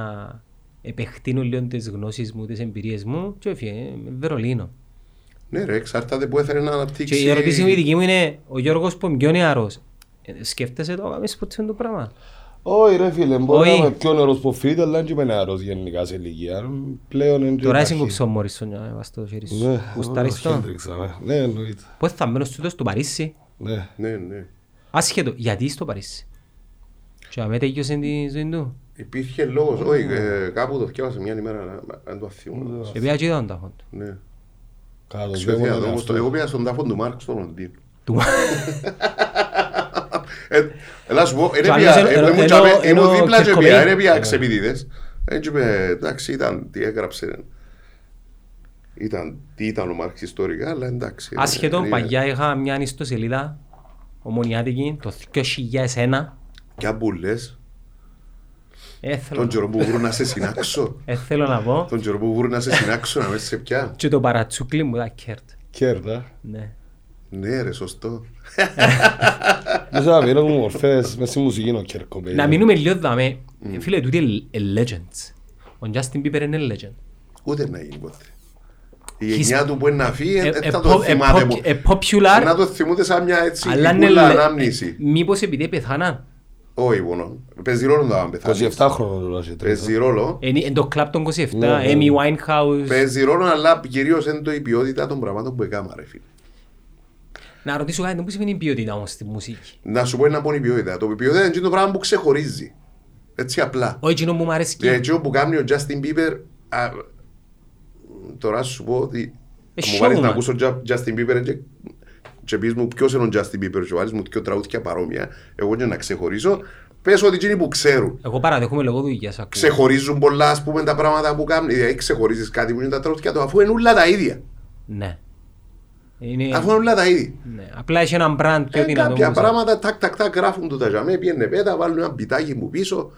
επεκτείνω λίγο τις γνώσεις μου, τις εμπειρίες μου και έφυγε, ε, Βερολίνο. Ναι ρε, εξαρτάται που έθελε να Και αναπτύξει. η ερώτηση μου η δική μου είναι, ο Γιώργος που είναι πιο νεαρός, Ε, Σκέφτεσαι το κάνεις ποτέ το πράγμα. Όχι ρε φίλε, μπορεί Όχι. να είμαι πιο νεαρός που φύγει, αλλά δεν είμαι νεαρός γενικά σε ηλικία. Πλέον είναι Τώρα υπάρχει. είσαι κόψω Μόρισον για βάζεις το χέρι Ναι, σου. Γουστάρεις ο το. Χέντριξ, αμέ. Ναι, εννοείται. Πότε θα μένω στο στο Παρίσι; Ναι. Ναι, ναι. Άσχετο. Γιατί στο Παρίσι; Και αμέ τέλειωσε τη ζωή του. Υπήρχε λόγος, όχι, ε, κάπου το θυκεύασα μια ημέρα, να- αν το αθιούμαι. Και πήγα και είδα τον τάφο του. Ναι. Κάτω, δεν Αξιοθέα, μου όμως, το- Εγώ πήγα στον τάφο του Μάρκ στο Λονδίνο. Του- Ε, Έλα σου πω, Και είναι άλλος πια, ενώ- ε, ήμουν ενώ- τζαμέ- ενώ ήμουν δίπλα και Κερκοβέη. πια, είναι πια ξεπηδίδες. Έτσι είπε, εντάξει, ήταν, τι έγραψε. Ήταν, τι ήταν ο Μάρξ ιστορικά, αλλά εντάξει. Άσχετο, είναι- παγιά είχα μια ιστοσελίδα ομονιάτικη το 2001. Κι αν που λες, Ε, θέλω τον να- καιρό που βρουν να σε συνάξω. ε, θέλω να πω. Τον καιρό που βρουν να σε συνάξω, να μες σε πια. Και το παρατσούκλι μου ήταν κέρτ. Κέρτα. Ναι. Ναι ρε, σωστό. Δεν ξέρω, πήρε μου μορφές μες στη μουσική είναι ο Κέρκοπε. Να μείνουμε λίγο δάμε. Φίλε, τούτοι είναι legends. Ο Justin Bieber είναι legend. Ούτε να γίνει ποτέ. Η He's- γενιά του που είναι να φύγει, Ε, δεν ε, θα pop- το ε, θυμάται pop- μου. ε, popular, Να το θυμούνται σαν μια έτσι αλλά είναι κούλα le- ανάμνηση. Μήπως επειδή πεθάναν. Όχι μόνο. Παίζει ρόλο να πεθάνεις. 27 χρόνων τώρα και τρεις. Παίζει ρόλο. Είναι είναι το κλαπ των 27, Ναι, ναι. Amy Winehouse. Παίζει ρόλο, αλλά κυρίως είναι το η ποιότητα των πραγμάτων που έκανα, ρε φίλε. Να ρωτήσω κάτι, πώς σημαίνει η ποιότητα όμως στη μουσική. Να σου πω ένα πω η ποιότητα. Το ποιότητα είναι το πράγμα που ξεχωρίζει. Έτσι απλά. Όχι εκείνο που μου αρέσει. Και έτσι που κάνει ο Justin Bieber, α, τώρα σου πω ότι Ε, μου βάλεις να showman. ακούσω Τζα- Justin Bieber και, και πεις μου ποιος είναι ο Justin Bieber και βάλεις μου δύο τραγούδια παρόμοια, εγώ και να ξεχωρίσω, πες ότι εκείνοι που ξέρουν. Εγώ παραδέχομαι λόγω δουλειάς ακούω. Ξεχωρίζουν πολλά ας πούμε τα πράγματα που κάνουν, δηλαδή ξεχωρίζεις κάτι που είναι τα τραγούδια του αφού είναι όλα τα ίδια. Ναι. Είναι... Αφού είναι όλα τα ίδια. Ναι. Απλά έχει έναν brand πιο Ε, δυνατό. κάποια μουσική. πράγματα τάκ τάκ τάκ γράφουν του τα τζαμέ, πιένε πέτα, βάλουν ένα μπιτάκι μου πίσω,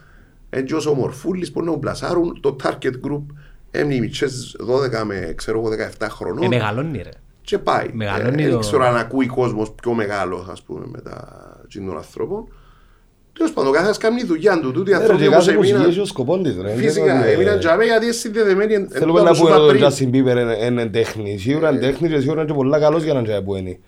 έτσι όσο μορφούλης που να πλασάρουν, το target group έμεινε οι μητσές 12 με ξέρω εγώ 17 Ε, χρονών μεγαλώνει ρε. Και πάει. μεγαλώνει Ε, το- Δεν ξέρω αν ακούει κόσμος πιο μεγάλος ας πούμε με τα των ανθρώπων. Τέλος πάντων, ο καθένας κάνει τη δουλειά του, τούτοι οι Ναι, ρε, άνθρωποι και όπως κάθε μουσική έχει έμειναν, ο σκοπόν της, ρε. φυσικά, Δεν είναι έμειναν ότι, τζαμέ γιατί είναι συνδεδεμένοι, εν- εν Θέλουμε τούτα να που σου πούμε είπα ότι ο πριν. Justin Bieber είναι- είναι τέχνης. Σίγουρα είναι τέχνης και σίγουρα είναι και πολλά καλός για να είναι που είναι.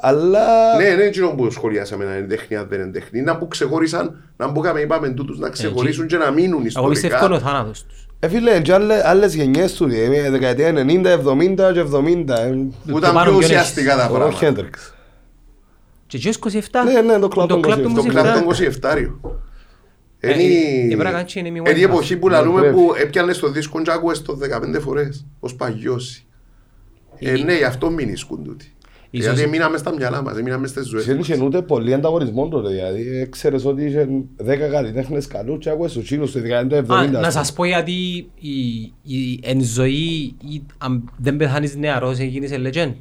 Αλλά... Ναι, ναι, εκείνο που σχολιάσαμε να είναι τέχνη, αν δεν είναι τέχνη. Να που ξεχώρισαν, να μπούκαμε, είπαμε τούτους να ξεχωρίσουν και να μείνουν Εγώ πιστεύω είναι ο ιστορικά. θάνατος τους. Ε, φίλε, και άλλες, άλλες γενιές του, ε, δεκαετία 90, 70 και 70. ε, Που ήταν πάνω πιο πιο ουσιαστικά τα Ο πράγματα. Χέντριξ. Και εκείνος 27. Ναι, ναι, το κλαμπ των κλαμπ 27. Το κλαμπ 27. των 27. Ε, Είναι ε, η- ε, πρέπει να κάνεις και είναι μη είναι η Winehouse. εποχή που λαλούμε Πρέπει. που έπιανες το δίσκο και άκουες το 15 φορές ως παγιώσει. Ε, ναι, γι' αυτό μην ισκούν τούτοι. Ίσως- Γιατί μείναμε στα μυαλά μας, μείναμε στις ζωές Δεν μας. είχε ούτε πολύ ανταγωνισμό τότε, δηλαδή ε, ξέρεις ότι είχε 10 καλλιτέχνες καλούς και άκουες τους τσίνους στη δεκαετία του Α, 70. να ας πούμε. σας πω γιατί η, η εν ζωή ή αν δεν πεθάνεις νεαρός γίνεις legend.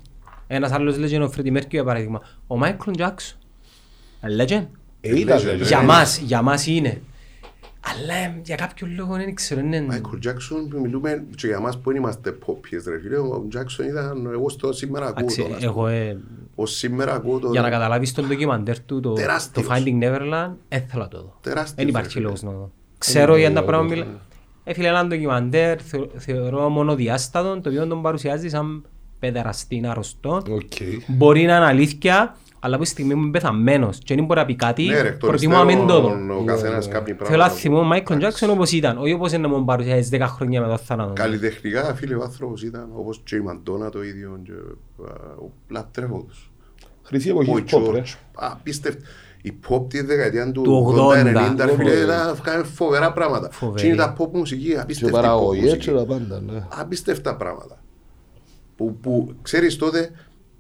Ένας άλλος legend, ο Freddie Mercury για παράδειγμα. Ο Michael Jackson. A legend. Ε, ήταν, Legend, ρε. Για ναι. μας, για μας είναι. Αλλά ε, για κάποιο λόγο δεν ξέρω. είναι- Michael Jackson που μιλούμε και για μας που δεν είμαστε poppies ρε φίλε, ο Jackson ήταν εγώ στο σήμερα ακούω Εντάξει, τώρα. Εγώ ε, Ως σήμερα ακούω το για να καταλάβεις τον ντοκιμαντέρ του, το, το Τεράστιος. Finding Neverland, έθελα το δω. Τεράστιος, Δεν ρε υπάρχει φίλε. λόγος να το δω. Ξέρω για τα πράγματα μιλά. Έφυγε έναν ντοκιμαντέρ, θεω- θεωρώ μονοδιάστατο, το οποίο τον παρουσιάζει σαν παιδεραστή αρρωστό. Οκ. Μπορεί να είναι αλήθεια, αλλά από τη στιγμή που είμαι πεθαμένος και δεν μπορεί να πει κάτι, Ναι ρε, εκ των προτιμώ να μην το δω. υστέρων ο καθένας κάνει Θέλω να πράγματα. θυμώ ο Μάικλ Τζάκσον όπως ήταν, όχι όπως είναι να μου παρουσιάζει 10 χρόνια με το θάνατο. Καλλιτεχνικά φίλε ο άνθρωπος ήταν όπως και η Μαντώνα το ίδιο και α, ο- λατρεύω τους. Χρυσή Ο εποχή pop, ρε. George, απίστευτο. Η pop τη δεκαετία του Του 80-90 ρε 80, φίλε ήταν βγάλε φοβερά πράγματα. Φοβερή. Και είναι τα pop μουσική, Και απίστευτη pop παραγωγές και μουσική. τα πάντα, ναι. Απίστευτα πράγματα. Που, που ξέρεις τότε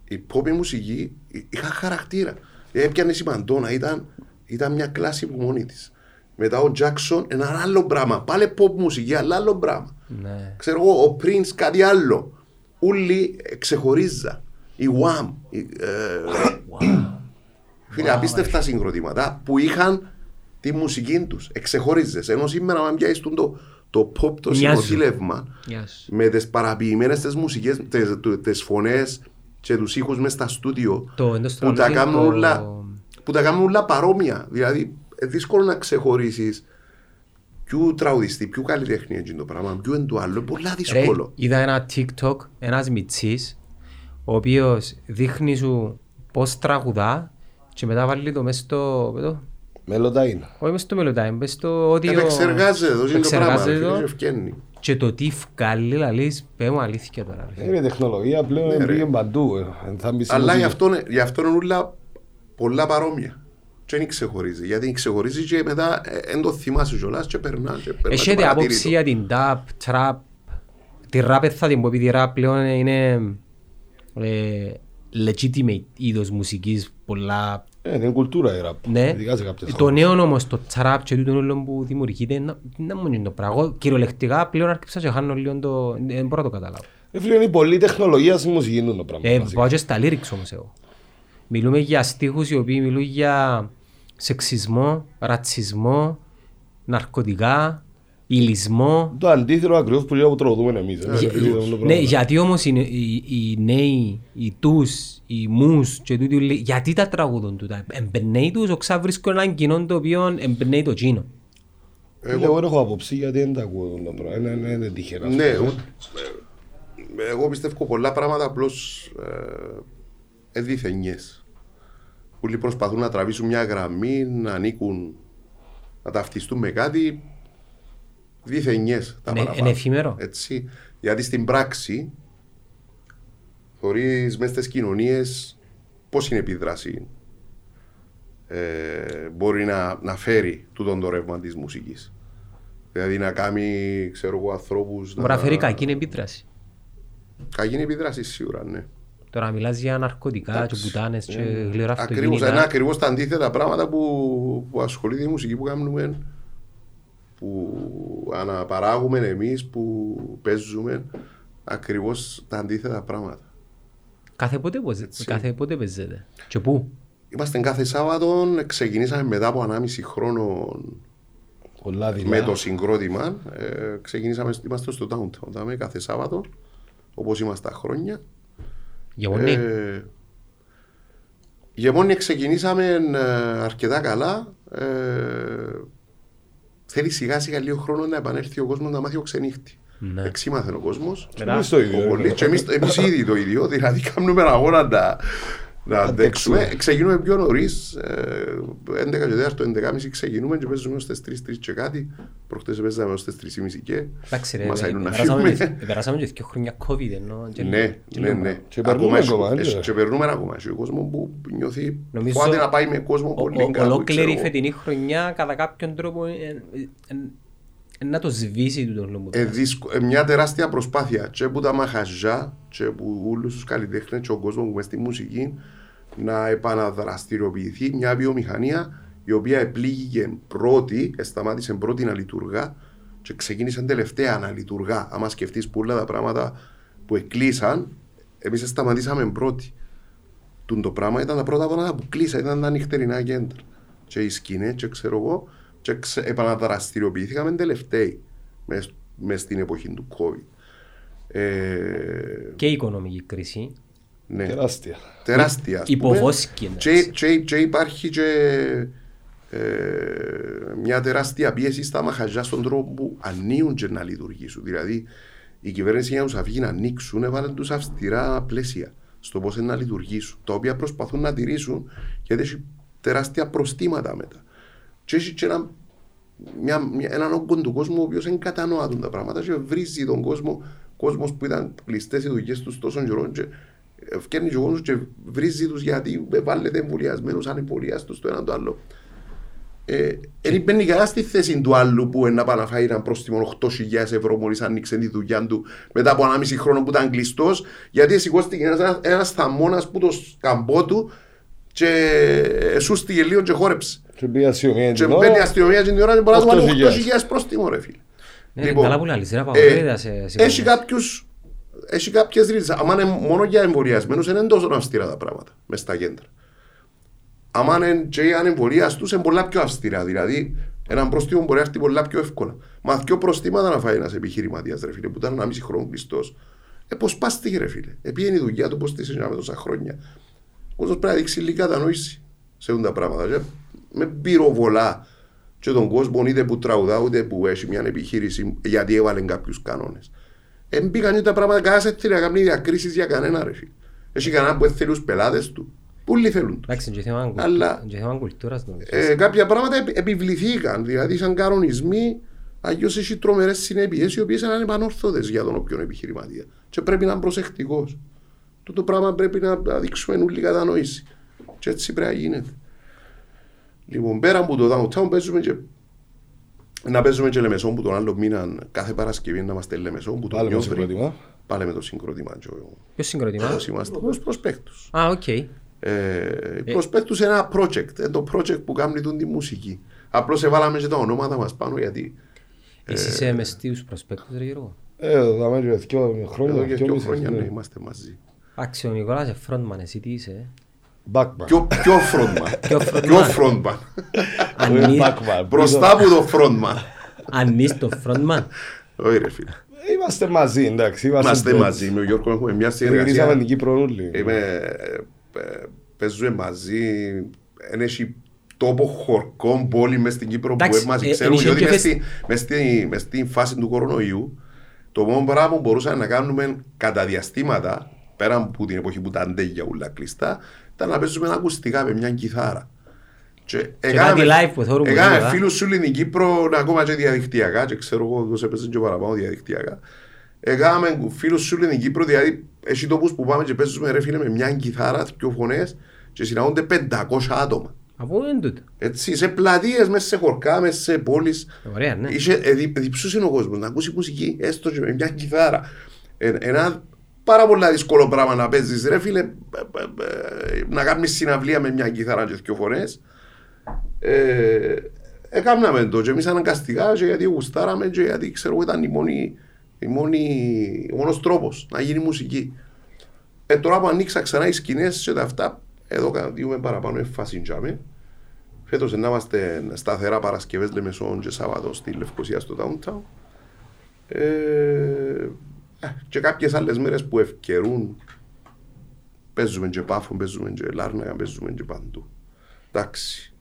η pop η μουσική εί- είχα χαρακτήρα. Έπιανε η Μαντώνα, ήταν, ήταν μια κλάση που μόνη της. Μετά ο Jackson ένα άλλο πράγμα. Πάλι pop μουσική, αλλά άλλο πράγμα. Ναι. Ξέρω εγώ, ο Prince κάτι άλλο. Ούλοι ε, ξεχωρίζα. Η Wham. η, ε, Φίλε, απίστευτα συγκροτήματα που είχαν τη μουσική τους. Εξεχωρίζες. Ενώ σήμερα αν πιάσεις τον το, το pop το Μοιάζουν. συνοδήλευμα Γεια σου. με τις παραποιημένες τις μουσικές, τις, του- τις φωνές και τους ήχους μες στα στούντιο Το εντός που τα τραγούδι, κάνουν το- όλα που τα κάνουν όλα παρόμοια. Δηλαδή, ε, δύσκολο να ξεχωρίσεις ποιου τραγουδιστή, ποιου καλλιτέχνη είναι το πράγμα, ποιου είναι το άλλο. Πολλά Ρε, δύσκολο. είδα ένα TikTok, ένας μιτσής, ο οποίος δείχνει σου πώς τραγουδά και μετά βάλει το μέσα στο... με το- Μέλλοντα είναι. Όχι μέσα στο μελοτάι, μες στο ότι... ο- Επεξεργάζεται το, είναι το πράγμα. ρε επεξεργάζεται φίλε, το και ευκαινεί. Και το τι βγάλει, λαλείς, πέ μου αλήθεια τώρα. ρε. Είναι η τεχνολογία πλέον πήγε παντού. ε. Θα μπει στη Αλλά γι' μουσική. αυτό, είναι- γι' αυτό είναι όλα πολλά παρόμοια. Και δεν ξεχωρίζει. Γιατί ξεχωρίζει και μετά δεν το θυμάσαι κιόλας και περνά. και περνά Έχετε και άποψη παρατηρεί για την tap, trap, τη rap θα την πω επειδή η rap πλέον είναι ε, legitimate είδος μουσικής πολλά Ε, είναι κουλτούρα η ραπ. ναι. Ειδικά σε κάποιες Το χώρες. νέο όμως το trap και τούτο όλο που δημιουργείται είναι να μου είναι το πράγμα. Εγώ Κυριολεκτικά πλέον άρχισα και χάνω λίγο το... Δεν μπορώ να το καταλάβω. Ε, φίλε, είναι η πολλή τεχνολογία στη μουσική είναι το πράγμα. Ε, βασικά. πάω και στα lyrics όμως εγώ. Μιλούμε για στίχους οι οποίοι μιλούν για σεξισμό, ρατσισμό, ναρκωτικά, ηλισμό. Το αντίθετο ακριβώς που λέω που τραγουδούμε εμείς. ε, Για- επειδή είναι το Ναι, πράγμα. γιατί όμως οι, οι, οι νέοι, οι τους, οι μούς και τούτοι, όλοι, γιατί τα τραγουδούν τούτα; Εμπνέει τους, οξά βρίσκω έναν κοινό το οποίο εμπνέει το κοινό. Φίλε, Εγώ δεν έχω άποψη γιατί δεν τα ακούω το πράγμα. Είναι- Είναι είναι τυχερά. ας Ναι, πούμε. ε, εγώ πιστεύω πολλά πράγματα απλώς ε, εδίθενιες. Όλοι προσπαθούν να τραβήσουν μια γραμμή, να ανήκουν, να ταυτιστούν με κάτι διθενιές τα Είναι- παραπάνω. είναι εφήμερο. Έτσι. Γιατί στην πράξη θωρείς μέσα στις κοινωνίες πώς είναι η επίδραση ε, μπορεί να, να φέρει τούτον το ρεύμα της μουσικής. Δηλαδή να κάνει, ξέρω εγώ, ανθρώπους Μπορεί να φέρει κακή επίδραση. Κακή είναι επίδραση σίγουρα, ναι. Τώρα μιλάς για ναρκωτικά και Εντάξει. πουτάνες και γλυόρα Ακριβώς, αυτοκίνητα. είναι ακριβώς τα αντίθετα πράγματα που, που ασχολείται η μουσική που κάνουμε, που αναπαράγουμε εμείς, που παίζουμε, ακριβώς τα αντίθετα πράγματα. Κάθε πότε, πώς- Έτσι. κάθε πότε παίζετε; Και πού; Είμαστε κάθε Σάββατο, ξεκινήσαμε μετά από 1,5 χρόνο Πολλά δειλά. με το συγκρότημα. Ε, ξεκινήσαμε, είμαστε στο Downtown, δάμε, κάθε Σάββατο, όπως είμαστε τα χρόνια. Γεμονή. Ε, Γεμόνια ξεκινήσαμε ε, αρκετά καλά. Ε, θέλει σιγά σιγά λίγο χρόνο να επανέλθει ο κόσμος να μάθει ο ξενύχτη. Ναι. Εξήμαθε ο κόσμος. Εμείς το ίδιο. ε. Και εμείς, εμείς ήδη το ίδιο, δηλαδή κάνουμε αγώνα να, να αντέξουμε. Ξεκινούμε πιο νωρίς, 11 και 4 το 11.30 ξεκινούμε και παίζουμε ως τις 3, 3 και κάτι. Προχτές παίζαμε ως τις 3.30 και Εντάξει ρε, μας αείνουν να περάσαμε- φύγουμε. περάσαμε και δύο χρόνια COVID ενώ. και- Ναι, και ναι, λίγο. ναι. Και περνούμε έχει- ακόμα, έχει- έτσι. Και περνούμε ακόμα. Έχει κόσμος που νιώθει Νομίζω φοβάται να πάει με κόσμο Ο- πολύ ο- κάπου, Ολόκληρη ξέρω η εγώ. φετινή χρονιά κατά κάποιον τρόπο ε, ε, ε, ε, να το σβήσει του τον λόγο. Ε, δυσκο- ε, μια τεράστια προσπάθεια και από τα μαχαζιά και από όλους τους καλλιτέχνες και ο κόσμος που μες στη μουσική να επαναδραστηριοποιηθεί μια βιομηχανία η οποία επλήγηκε πρώτη, σταμάτησε πρώτη να λειτουργά και ξεκίνησε τελευταία να λειτουργά. Άμα σκεφτείς πολλά τα πράγματα που εκλείσαν, εμείς σταματήσαμε πρώτοι. Τούν το πράγμα ήταν τα πρώτα πράγματα που κλείσαν, ήταν τα νυχτερινά κέντρα. Και οι σκηνές και ξέρω εγώ, και ξε, επαναδραστηριοποιήθηκαμε τελευταίοι μες, μες στην εποχή του COVID. Ε, Και η οικονομική κρίση. Ναι, Τεράστια. τεράστια. ας πούμε. Υποβόσκει, Και, εντάξει. και, και υπάρχει και ε, μια τεράστια πίεση στα μαχαζιά στον τρόπο που ανοίγουν και να λειτουργήσουν. Δηλαδή, η κυβέρνηση για να τους αφήγει να ανοίξουν, έβαλε τους αυστηρά πλαίσια στο πώς να λειτουργήσουν, τα οποία προσπαθούν να τηρήσουν γιατί έχει τεράστια προστήματα μετά. Και έχει και ένα, μια, μια, έναν όγκο του κόσμου ο οποίος δεν κατανοεί τα πράγματα και βρίζει τον κόσμο, κόσμος που ήταν κλειστές οι δουλειές τους τόσο καιρό. Και Φτιάχνει και ο κόσμος και βρίζει τους γιατί βάλετε εμβολιασμένους ανεμβολιάστους το ένα το άλλο. Ε, δεν μπαίνει κανένα στη θέση του άλλου που να πάει να φάει ένα πρόστιμο 8.000 ευρώ μόλις άνοιξε τη δουλειά του μετά από 1,5 χρόνο που ήταν κλειστός, γιατί σηκώστηκε ένας, ένας θαμώνας που το σκαμπό του και σούστηκε λίγο και χόρεψε. Και πήγε αστυνομία Και την ώρα. μπαίνει η αστυνομία και την ώρα και μπορεί να του βάλει 8.000. 8.000 πρόστιμο ρε φίλε. Ναι, καλά που λαλείς, είναι ε, απαγορεύεται σε- σε έχει κοινωνίες. Κάποιους έχει κάποιες ρίζες. Αν είναι μόνο για εμβολιασμένους δεν είναι τόσο αυστηρά τα πράγματα μες στα κέντρα. Αν είναι και οι ανεμβολιαστούς είναι πολλά πιο αυστηρά. Δηλαδή ένα πρόστιμο μπορεί να έρθει πολλά πιο εύκολα. Μα δυο προστήματα να φάει ένας επιχειρηματίας ρε φίλε που ήταν ένα μισή χρόνο κλειστός. Ε, πώς πάστηκε ρε φίλε. Επήγαινε η δουλειά του πώς τη με τόσα χρόνια. Ο κόσμος πρέπει να δείξει λίγη κατανόηση σε αυτά τα πράγματα. Και με πυροβολά και τον κόσμο είτε που τραγουδά είτε που έχει μια επιχείρηση γιατί έβαλε κάποιους κανόνες. Δεν πήγαν τα πράγματα κανένα έτσι να κάνει διακρίσεις για κανένα ρε φίλε. Έχει κανένα που θέλει τους πελάτες του. Πολλοί θέλουν. Εντάξει, είναι και θέμα κουλ- Αλλά- είναι και θέμα κουλτούρας νομίζω. Ε, κάποια πράγματα επι- επιβληθήκαν, δηλαδή σαν κανονισμοί, αλλιώς έχει τρομερές συνέπειες οι οποίες είναι ανεπανόρθωτες για τον όποιον επιχειρηματία. Και πρέπει να είναι προσεκτικός. Το, το πράγμα πρέπει να να δείξουμε όλη κατανόηση. Και έτσι πρέπει να γίνεται. Λοιπόν, πέρα από το downtown παίζουμε και να παίζουμε και Λεμεσόν που τον άλλο μήνα κάθε Παρασκευή να είμαστε Λεμεσόν που τον Πάλι με Νιόβρη. συγκρότημα. Πάλι με το συγκρότημα. και ο- Ποιος συγκροτημά. Όσοι είμαστε ως Prospectus. Α, οκ. Ε, Prospectus είναι ένα project, είναι το project που κάνει τον τη μουσική. Απλώς εβάλαμε και τα ονόματα μας πάνω γιατί Εσύ είσαι μες στους προσπέκτους ρε Γιώργο; Ε, δάμε και δυο χρόνια, εδώ και δυο δύο μισές, χρόνια ναι. ναι, είμαστε μαζί. Εντάξει, ο Νικόλας είναι frontman, εσύ τι είσαι. ε; Backman. Ποιο, ποιο frontman. Ποιο frontman. Ποιο frontman. Αν Όχι εί- backman. Μπροστά από το frontman. Αν είσαι το frontman. Όχι ρε φίλε. Είμαστε μαζί, εντάξει. Είμαστε, Είμαστε friends. μαζί με τον Γιώργο έχουμε μια Γυρίσαμε συνεργασία. την Κύπρο όλοι. Είμαι, ε, ε, παίζουμε μαζί. Εν έχει τόπο χορκών πόλη μες στην Κύπρο που Εντάξει, μας ε, ξέρουν ενισχύει διότι και μες φεσ- στη- μες στη- μες στην φάση του κορονοϊού το μόνο πράγμα που μπορούσαμε να κάνουμε κατά διαστήματα πέρα από την εποχή που ήταν ντέγια ούλα κλειστά ήταν να παίζουμε ακουστικά με μια κιθάρα. Και κάτι live που θεωρούμε Έκαμε τώρα. φίλους σου στην Κύπρο ακόμα και διαδικτυακά και ξέρω εγώ τους έπαιζε και παραπάνω διαδικτυακά. Έκαμε φίλους σου στην Κύπρο δηλαδή έχει τόπους που πάμε και παίζουμε ρε φίλε με μια κιθάρα, δυο φωνές και συναντούνται 500 άτομα. Από πού είναι τούτο; Έτσι, σε πλατείες, μέσα σε χορκά, μέσα σε πόλεις. Ωραία, ναι. Είχε, ε, δι- διψούσε ο κόσμος να ακούσει μουσική, έστω και με μια κιθάρα. Ε, ένα πάρα πολύ δύσκολο πράγμα να παίζεις, ρε φίλε, ε, ε, ε, να κάνεις συναυλία με μια κιθάρα και δύο φορές. Ε, έκαναμε το και εμείς αναγκαστικά και γιατί γουστάραμε και γιατί ξέρω εγώ ήταν η μόνη, η μόνη, ο μόνος τρόπος να γίνει μουσική. Ε, τώρα που ανοίξα ξανά οι σκηνές και τα αυτά, εδώ κάνουμε παραπάνω έμφαση τζάμε. Φέτος να είμαστε σταθερά Παρασκευές Λεμεσόν και Σάββατο στη Λευκοσία στο Downtown. Ε, ε, και κάποιες άλλες μέρες που ευκαιρούν παίζουμε και Πάφο, παίζουμε και Λάρνακα, παίζουμε και παντού. Εντάξει.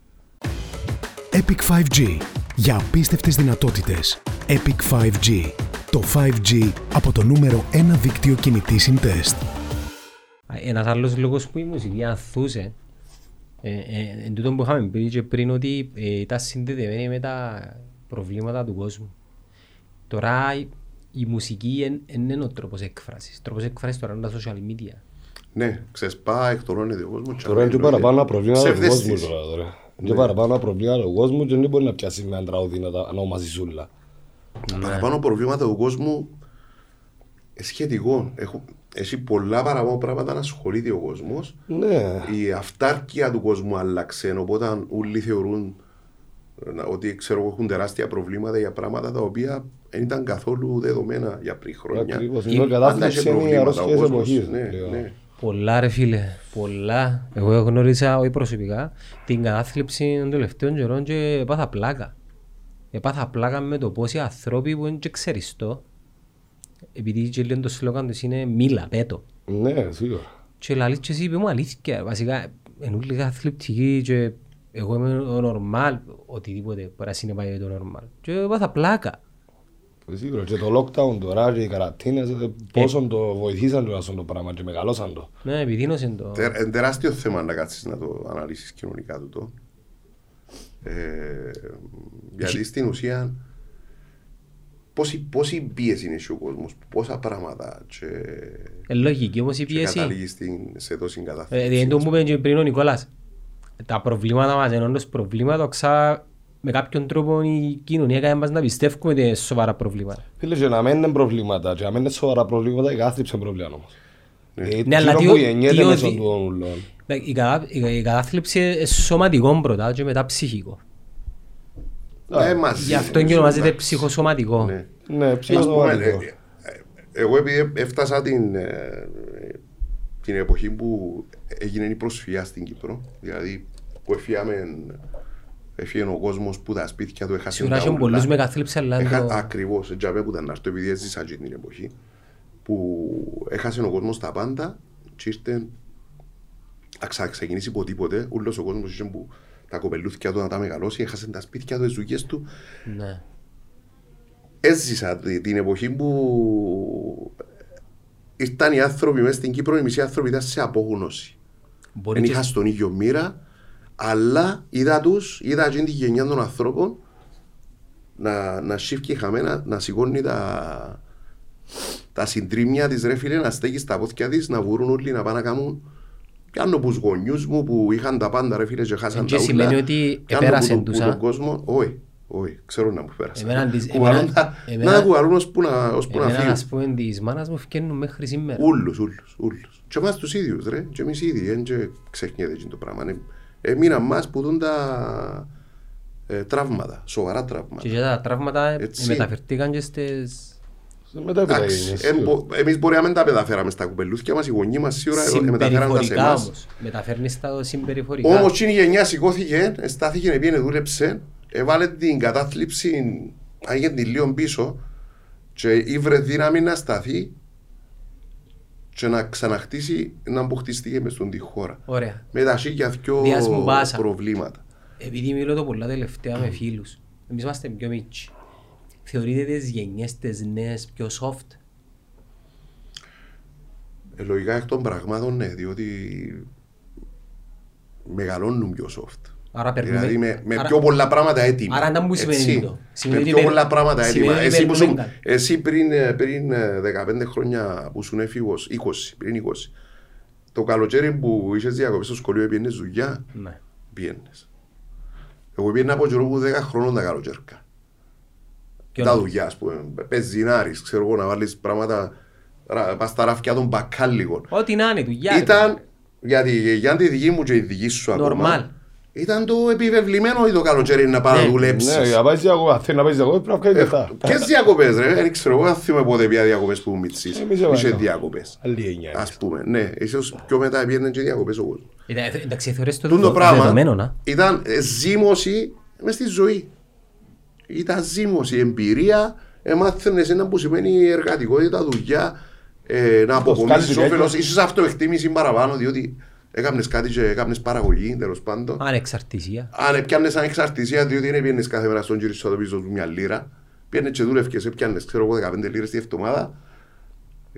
Epic 5G. Για απίστευτες δυνατότητες. Epic 5G. Το 5G από το νούμερο 1 δίκτυο κινητής συντεστ. Ένας άλλος λόγος που η μουσική ανθούσε ε, ε, εν τούτο που είχαμε πει και πριν ότι ε, ήταν συνδεδεμένη με τα προβλήματα του κόσμου. Τώρα η, η μουσική εν- εν είναι ο τρόπος έκφρασης. Ο τρόπος έκφρασης τώρα είναι τα social media. Ναι, ξεσπά, εκτονώνεται ο κόσμος. Τώρα είναι και παραπάνω προβλήματα του κόσμου Ψευδαίσθηση. τώρα. τώρα. Είναι και παραπάνω προβλήματα του κόσμου και δεν μπορεί να πιάσει με ένα τραγούδι να τα να ονομάζει σούλα. Τα παραπάνω προβλήματα του κόσμου ε, σχετικό. Έχω, έχει πολλά παραπάνω πράγματα να ασχολείται ο κόσμος. Ναι. Η αυτάρκεια του κόσμου άλλαξε. Οπότε όλοι θεωρούν ε, να- ότι ξέρω, εγώ, έχουν τεράστια προβλήματα για πράγματα τα οποία δεν ήταν καθόλου δεδομένα για πριν χρόνια. Ακριβώς. Η- Είναι η Πάντα κατάθλιψη είχε είναι οι προβλήματα ο αρρώστιες κόσμος. εποχής. Ναι, λέω. ναι. Πολλά ρε φίλε, πολλά. Εγώ γνώρισα όχι προσωπικά την κατάθλιψη των τελευταίων καιρών και έπαθα πλάκα. Έπαθα πλάκα με το πόσοι άνθρωποι που είναι και ξεριστό επειδή και λένε το σλόγαν τους είναι μίλα, πέτω. Ναι, σίγουρα. Και λαλείς και εσύ είπε μου αλήθεια. Βασικά, είναι όλοι καθλιπτικοί και εγώ είμαι ο νορμάλ, οτιδήποτε μπορεί να συνεπάγει με το νορμάλ. Και έπαθα πλάκα. Σίγουρα. Και το lockdown τώρα και οι καρατίνες ε, πόσο το βοηθήσαν τουλάχιστον το πράγμα και μεγαλώσαν το. Ναι, επιδίνωσε το. Τε- Είναι τεράστιο θέμα να κάτσεις να το αναλύσεις κοινωνικά του το. Ε, γιατί στην ουσία πόση, πόση πίεση είναι ο κόσμος, πόσα πράγματα και, Ε, λογική όμως η και πίεση. καταλήγεις στην, σε τόση Ε, κατάθλιψη. Δηλαδή το που είπε και πριν ο Νικόλας. Τα προβλήματα μας είναι όντως προβλήματα, ξα... με κάποιον τρόπο η κοινωνία έκανε μας να πιστεύουμε ότι είναι σοβαρά προβλήματα. Φίλε, και να μην είναι προβλήματα, και να μην είναι σοβαρά προβλήματα, η κατάθλιψη είναι πρόβλημα όμως. Ε, Ναι, αλλά εκείνο τι που ο- γεννιέται τι ο- μέσω τι- του ούλων. Η, κατα... η, η κατάθλιψη είναι σωματικό πρώτα και μετά ψυχικό. Ε, μαζί Γι' αυτό είναι, ονομάζεται εντάξει. ψυχοσωματικό. Ναι. Ναι, Ας πούμε, ψυχοσωματικό. ε, ε, εγώ επειδή έφτασα την, ε, την εποχή που έγινε η προσφυγιά στην Κύπρο, δηλαδή που εφιάμε, έφυγε ο κόσμος που τα σπίτια του έχασε Σίγουρα τα έχουν ούλα. πολλούς με κατάθλιψη, αλλά Έχα, το- Ακριβώς, έτσι που ήταν να έρθω επειδή έζησα και την εποχή που έχασε ο κόσμος τα πάντα και ήρθε να ξεκινήσει από τίποτε, ούλος ο κόσμος είχε που τα κοπελούθια του να τα μεγαλώσει, έχασε τα σπίτια του, τις δουλειές του Ναι. έζησα τη- την εποχή που ήρθαν οι άνθρωποι μέσα στην Κύπρο, οι μισοί άνθρωποι ήταν σε απόγνωση. Μπορεί Δεν και- είχα στον ίδιο μοίρα, αλλά είδα τους, είδα εκείνη τη γενιά των ανθρώπων να, να σύρκει χαμένα, να σηκώνει τα, τα συντρίμια της ρε φίλε, να στέκεις στα πόθηκια της, να βουρούν όλοι να πάνε να κάνουν Πιάνω τους γονιούς μου που είχαν τα πάντα ρε φίλε και χάσαν Και τα ούλα. σημαίνει ότι Πιάνω επέρασεν που- που τους, α; τον κόσμο, όχι, όχι, ξέρω να μου πέρασαν. Εμένα τις- Κουβαλούν εμένα- τα- εμένα- Να κουβαλούν ώσπου να ώσπου να Εμένα, φύγουν. ας πούμε, της μάνας μου φκαίνουν μέχρι σήμερα. Ούλους, ούλους, ούλους. Και εμάς τους ίδιους ρε, και εμείς οι ίδιοι, δεν και ξεχνιέται εκείνο το πράγμα. Ε, Έμειναν μας που δουν τα ε, τραύματα, σοβαρά τραύματα. Και για τα τραύματα ε, Έτσι. μεταφερθήκαν και στις Μετά έπειτα Εντάξει, έγινε, εν σίγουρα. μπο- εμείς μπορεί να μην τα μεταφέραμε στα κουπελούθια μας, οι γονείς μας σίγουρα ε, μεταφέραν τα σε συμπεριφορικά εμάς. όμως. Μεταφέρνεις τα συμπεριφορικά. Όμως εκείνη η γενιά σηκώθηκε, στάθηκε, πήγαινε, δούλεψε, έβαλε την κατάθλιψη, άγιε την λίγο πίσω και ήβρε δύναμη να σταθεί και να ξαναχτίσει να που χτίστηκε μες στον τη χώρα. Ωραία. Με τα σίγια δυο Διάς μου πάσα. προβλήματα. Επειδή μιλώ το πολλά τελευταία με φίλους, εμείς είμαστε πιο μίτσι. Θεωρείτε τις γενιές τις νέες πιο soft; Ε, λογικά εκ των πραγμάτων ναι, διότι μεγαλώνουν πιο soft. Άρα περνούμε... Δηλαδή με, με άρα- πιο πολλά πράγματα έτοιμα. Άρα να μου σημαίνει Έτσι. τούτο. Σημαίνει Με ότι πιο περ- πολλά πράγματα σημαίνει έτοιμα. ότι Εσύ, που περνούμε σου, κάτι. εσύ πριν, ε, πριν ε, 15 χρόνια που ήσουν έφηβος, 20, πριν 20, το καλοκαίρι που είχες διακοπές στο σχολείο πήγαινες δουλειά, Ναι. πήγαινες. Εγώ πήγαινα από καιρό που 10 χρόνων τα καλοκαίρια. Ποιο Τα να- δουλειά, ας πούμε. Πεζινάρης, ξέρω εγώ, να βάλεις πράγματα, ρα- πας στα ραφιά των μπακάλικων. Ό,τι να είναι, δουλειά. ρε Ήταν, παιδί. γιατί για τη δική μου και η δική σου Normal. ακόμα, ήταν το επιβεβλημένο ή το καλοκαίρι να πάει Ναι. να δουλέψεις; Ναι, για να πάεις διακοπές, αν θέλεις να πάεις διακοπές πρέπει να κάνει λεφτά. Ποιες διακοπές ρε, δεν ξέρω εγώ αν θυμάμαι πότε πια διακοπές που μου μητσείς. Εμείς Είχε έβαλε. διακοπές. Άλλη γενιά. Ας πούμε, ναι, ίσως πιο μετά πήγαινε και διακοπές ο κόσμος. Ήταν- ε, Εντάξει, θεωρείς το Τούν το δεδο- πράγμα δεδομένο, να. ήταν ε, ζήμωση μες στη ζωή. Ήταν ζήμωση, εμπειρία, εμάθαινες ένα που σημαίνει εργατικότητα, δουλειά, ε, να αποκομίσεις σκάλι όφελος, διάρκεια. ίσως αυτοεκτίμηση παραπάνω, διότι έκαμνες κάτι και έκαμνες παραγωγή, τέλος πάντων. Ανεξαρτησία. Αν έπιανες ανεξαρτησία, διότι δεν πήγαινες κάθε μέρα στον κύριο στο πίσω του μια λίρα, πήγαινες και δούλευκες, έπιανες, ξέρω εγώ, 15 λίρες τη εβδομάδα,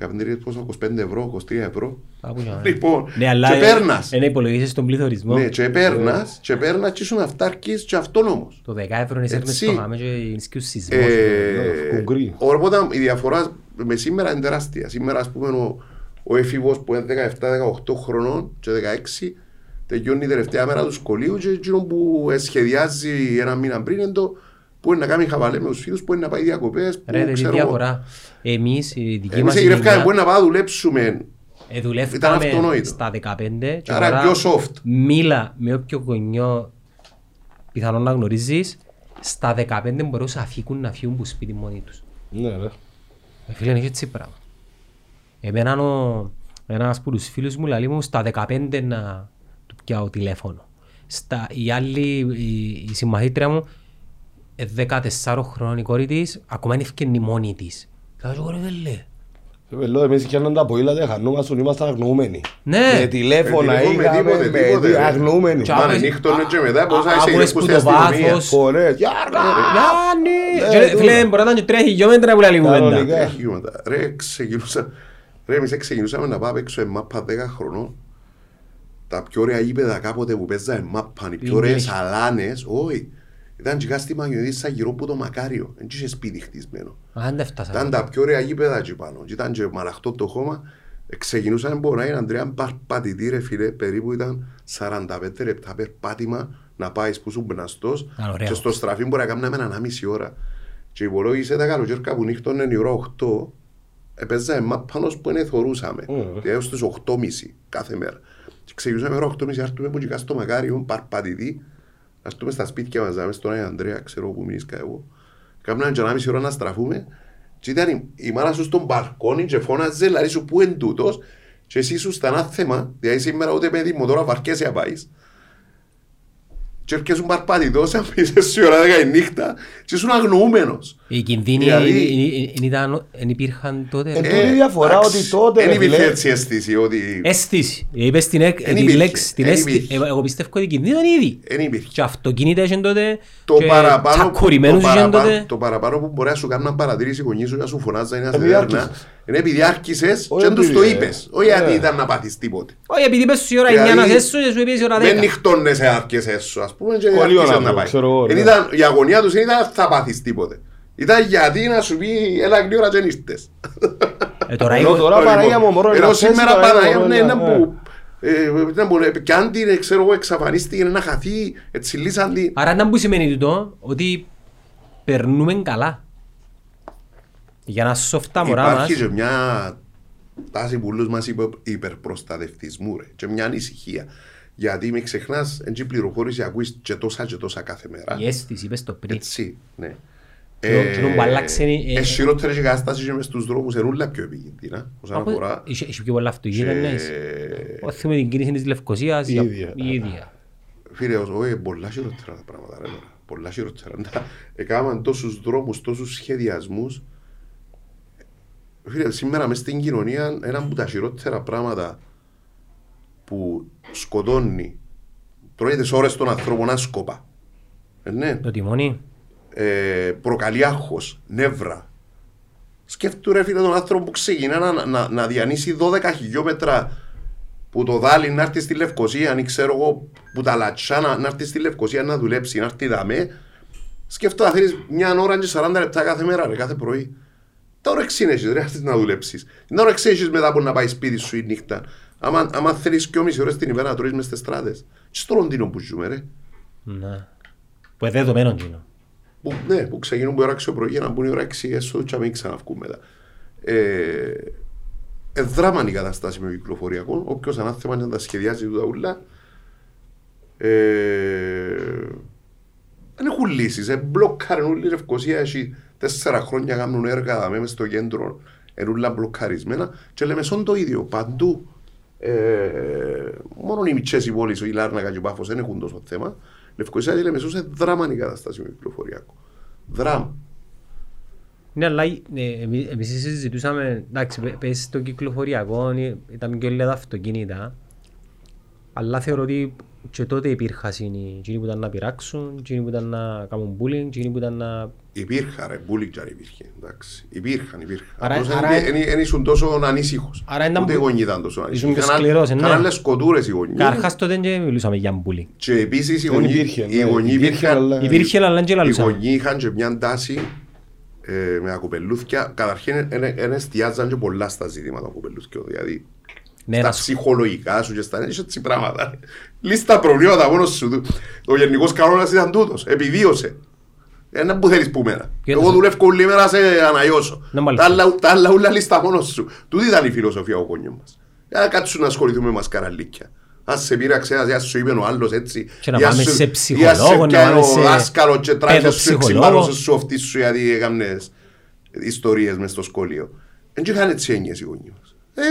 15 λίρες πόσο, 25 ευρώ, 23 ευρώ. Κάπου για να- Λοιπόν, Ναι, αλλά και ε, παίρνας. ε, να υπολογίσεις τον πληθωρισμό. Ναι, και παίρνας, και παίρνας και ήσουν αυτάρκης και αυτόνομος. Το 10 ευρώ είναι Έτσι. στο χάμε και είναι και ο σεισμός. Ε, κουγκρί. Οπότε η διαφορά με σήμερα είναι τεράστια. Σήμερα, ας πούμε, ο, ο έφηβος που είναι 17-18 χρονών και 16 τελειώνει η τελευταία μέρα του σχολείου και εκείνο που ε, σχεδιάζει ένα μήνα πριν είναι το που είναι να κάνει χαβαλέ με τους φίλους, που είναι να πάει διακοπές, που Ρε, τι ξέρω εγώ. διαφορά. Εμείς, η δική Εμείς μας εγγραφκάμε γενιά, που είναι να πάμε να δουλέψουμε. ε, Ήταν δουλεύκαμε αυτονόητο. στα 15 και Άρα τώρα πιο soft. μίλα με όποιο γονιό πιθανόν να γνωρίζεις στα 15 μπορούσαν να φύγουν να φύγουν από σπίτι μόνοι τους. Ναι, ρε. Ε, Φίλε, είναι έτσι πράγμα. Εμένα ο, ένας από τους φίλους μου λέει μου στα 15 να του πιάω τηλέφωνο. Στα, η άλλη, η, η συμμαθήτρια μου, ε, 14 χρόνων η κόρη της, ακόμα είναι ευκαινή μόνη της. Λέω, εγώ ρε βέλε. Ε, Λέω, εμείς είχαμε τα ποήλα, χανούμασταν, ήμασταν αγνοούμενοι. Ναι. Με τηλέφωνα Με τηλέφωνο, με είχαμε, τίποτε, με τίποτε, τι- ρε. αγνοούμενοι. Κι Μα άκουες- νύχτωνε και μετά α- μπορούσα να α- είσαι άκουες γύρω που στην το αστυνομία. βάθος- Φορές, γιάργα. Γιάννη! Ε, Και, τούτο. Φίλε, μπορεί να είναι τρία χιλιόμετρα που λέει κουβέντα. Κανονικά. Τρία χιλιόμετρα. Ρε, ξεκινούσα. Ρε, εμείς ξεκινούσαμε να πάμε έξω μάπα 10 χρονών. Τα πιο ωραία γήπεδα κάποτε που παίζαμε μάπα, οι πιο ωραίες English. αλάνες, όχι. Ήταν και κάτι στη Μαγιονίδη σαν γύρω από το Μακάριο. Δεν είχε σπίτι χτισμένο. Αν δεν φτάσα. Ήταν τα πιο ωραία γήπεδα εκεί πάνω. Και ήταν και μαλαχτό το χώμα. Ε, Ξεκινούσαμε μπορεί να είναι Αντρέα παρπατητή ρε φίλε, περίπου ήταν 45 λεπτά περπάτημα να πάεις που σου μπναστός Α, ωραίο. και στο στραφή μπορεί να κάνουμε ένα μισή ώρα. Και υπολόγισε τα καλοκαίρια που νύχτωνε η ώρα 8, έπαιζαμε μάπανο που είναι θωρούσαμε. Ωραία. Δηλαδή έως τις 8.30 κάθε μέρα. Και ξεκινούσαμε ώρα 8.30 να έρθουμε που και στο Μακάριο, παρπατητή, να έρθουμε στα σπίτια μας, να στον Άγιο Ανδρέα, ξέρω που μείνισκα εγώ. Κάμναμε και ένα μισή ώρα να στραφούμε και ήταν η, η μάνα σου στον μπαλκόνι και φώναζε, δηλαδή σου πού είναι τούτος; Και εσύ σου στα ένα θέμα, δηλαδή σήμερα ούτε με τη μοτόρα βαρκέσαι να πάεις. Και έρχεσαι παρπατητός, αν πεις εσύ ώρα δέκα η νύχτα και ήσουν αγνοούμενος. Οι κινδύνοι Δηλαδή- εν- εν- εν ήταν- εν υπήρχαν τότε. Ε, τούτη η διαφορά εντάξει, ότι τότε, Δεν ρε υπήρχε φίλε. έτσι αίσθηση ότι Αίσθηση. Είπες την, εκ- Εν την υπήρχε. λέξη, την Εν αίσθηση. υπήρχε. Ε, Εγώ πιστεύω ότι οι κινδύνοι ήταν ήδη. δεν υπήρχε. Και αυτοκίνητα είχαν τότε. Το και παραπάνω, το, τσακωριμένους είχαν παραπάνω, τότε. το παραπάνω που μπορεί να σου κάνει να παρατηρήσει η γονή σου να σου φωνάζει είναι Επειδή αστερνά. Άρχισες. Είναι επειδή άρχισες Όχι και τους το επειδή, είπες. ε. Όχι γιατί Ε. ήταν να πάθεις τίποτε. Όχι, επειδή πες σου η ώρα Δηλαδή, 9 να θέσω και σου είπες η ώρα Δεν 10. νυχτώνεσαι άρχεσες σου, ας πούμε, και Πολύ άρχισες ωραία, να πάει. ξέρω εγώ, Εν ναι. ήταν- Η αγωνία τους δεν ήταν θα πάθεις τίποτε. Ήταν γιατί να σου πει έλα γλύωρα και νύχτες. Ε, τώρα Ενώ εγώ- τώρα Παναγία μου μωρό Ενώ να πέσει, σήμερα Παναγία Παναγία μου, μου, ναι, ναι, είναι ναι. που ε, ήταν που, ε, κι αν την ξέρω εγώ εξαφανίστηκε να χαθεί, έτσι λύσαν την. Άρα να που σημαίνει τούτο, ότι περνούμε καλά. Για να σοφτά μωρά μας. Υπάρχει και μια τάση πολλούς μας υπο- υπερπροστατευτισμού ρε, και μια ανησυχία. Γιατί με ξεχνάς, εν τσι πληροφόρηση ακούεις και τόσα και τόσα κάθε μέρα. Η αίσθηση, είπες το πριν. Έτσι, ναι. Και- και να αλλάξει, ε, ε, χειρότερες και κατάστασεις και μες στους δρόμους είναι όλα πιο επικίνδυνα όσον Από- αφορά Είχε είχε πιο πολλά αυτοκίνητα, και- εννοείς. Όχι με την κίνηση της Λευκοσίας, Η για- ίδια. η ίδια. Φίλε, όχι, πολλά χειρότερα τα πράγματα ρε τώρα. Πολλά χειρότερα. Έκαναν τόσους δρόμους, τόσους σχεδιασμούς. Φίλε, σήμερα μες στην κοινωνία ένα από τα χειρότερα πράγματα που σκοτώνει τρώει τις ώρες των ανθρώπων άσκοπα. Ε, ναι. Το τιμόνι. Ε, προκαλεί άγχος, νεύρα. Σκέφτου ρε φίλε τον άνθρωπο που ξεκινά να, να, να διανύσει 12 χιλιόμετρα που το δάλι να έρθει στη Λευκοσία, αν ξέρω εγώ, που τα λατσά να, να έρθει στη Λευκοσία να δουλέψει, να έρθει δαμέ. Σκέφτομαι να θέλεις μια ώρα και 40 λεπτά κάθε μέρα, ρε, κάθε πρωί. Τα ώρα έχεις, ρε, έρθεις να δουλέψεις. Την ώρα έχεις μετά από να πάει σπίτι σου η νύχτα. Άμα, άμα θέλεις και μισή ώρες την ημέρα να τρώεις μες στις στράτες. Και στο Λονδίνο που ζούμε, ρε. Ναι. Που είναι δεδομένο εκείνο. Που, ναι, που ξεκινούν που η ώρα 6 το πρωί για να μπουν η ώρα 6 έσω και να μην ξαναυκούν μετά. Ε, ε, δράμα είναι η κατάσταση με κυκλοφοριακό. Όποιος ανάθεμα να τα σχεδιάζει τούτα ούλα. Ε, δεν έχουν λύσεις. Ε, μπλοκάρουν όλη η Λευκοσία. Έχει τέσσερα χρόνια κάνουν έργα δαμέ μες στο κέντρο. Είναι όλα μπλοκαρισμένα. Και λέμε σον το ίδιο. Παντού. Ε, μόνο οι μιτσιές οι πόλεις, η Λάρνακα και ο Πάφος δεν έχουν τόσο θέμα. Λευκοσία και Λεμεσός είναι δράμα είναι η κατάσταση με κυκλοφοριακό. Δράμα. Ναι, αλλά ε, εμείς εμείς συζητούσαμε, εντάξει, πε- πες στο κυκλοφοριακό, ε, ήταν και όλα τα αυτοκίνητα, αλλά θεωρώ ότι και τότε υπήρχαν εκείνοι εκείνοι που ήταν να πειράξουν, εκείνοι που ήταν να κάνουν bullying, εκείνοι που ήταν να... Υπήρχαν ρε, bullying και αν υπήρχε. Εντάξει. Υπήρχαν, υπήρχαν. Άρα- Απλώς άρα- δεν- δεν- δεν ήσουν τόσο ανήσυχος. Άρα ήταν Ούτε οι που- γονείς ήταν τόσο ήσουν ανήσυχοι. πιο Κάναν- σκληρός, ε, ναι. Κάναν άλλες σκοτούρες οι γονείς. Καταρχάς τότε δεν μιλούσαμε για bullying. Και επίσης οι Δεν γονείς, υπήρχε, οι ναι, γονείς υπήρχε, υπήρχαν, αλλά- Υπήρχε αλλά και οι λαλούσαμε. γονείς είχαν και μια τάση ε, με τα κουπελούθια. Καταρχήν δεν εστιάζαν και πολλά στα ζητήματα των κουπελούθιων. Δηλαδή Ναι, στα να σου- ψυχολογικά σου και στα έτσι έτσι πράγματα. Λίστα προβλήματα μόνος σου. Ο γενικός κανόνας ήταν τούτος. Επιβίωσε. Ένα που θέλεις που μένα. Και Εγώ το- δουλεύω όλη μέρα σε αναγιώσω. Να μάλιστα. Τα άλλα- Τα άλλα ούλα λίστα μόνος σου. Τούτη ήταν η φιλοσοφία ο γονιών μας. Για να κάτσουν να ασχοληθούμε με μας καραλίκια. Αν σε πήραξε ένας, ας σου είπε ο άλλος έτσι. Και να ή ας πάμε σου- σε ή ας ψυχολόγο, να πιάνε πάμε ο σε δάσκαλος και τράγες σου παιδοψυχολόγο. εξυπάρωσε σου αυτή σου γιατί έκαμνες ιστορίες μες στο σχολείο. Δεν είχαν έτσι έννοιες οι γονείς μας. Ε,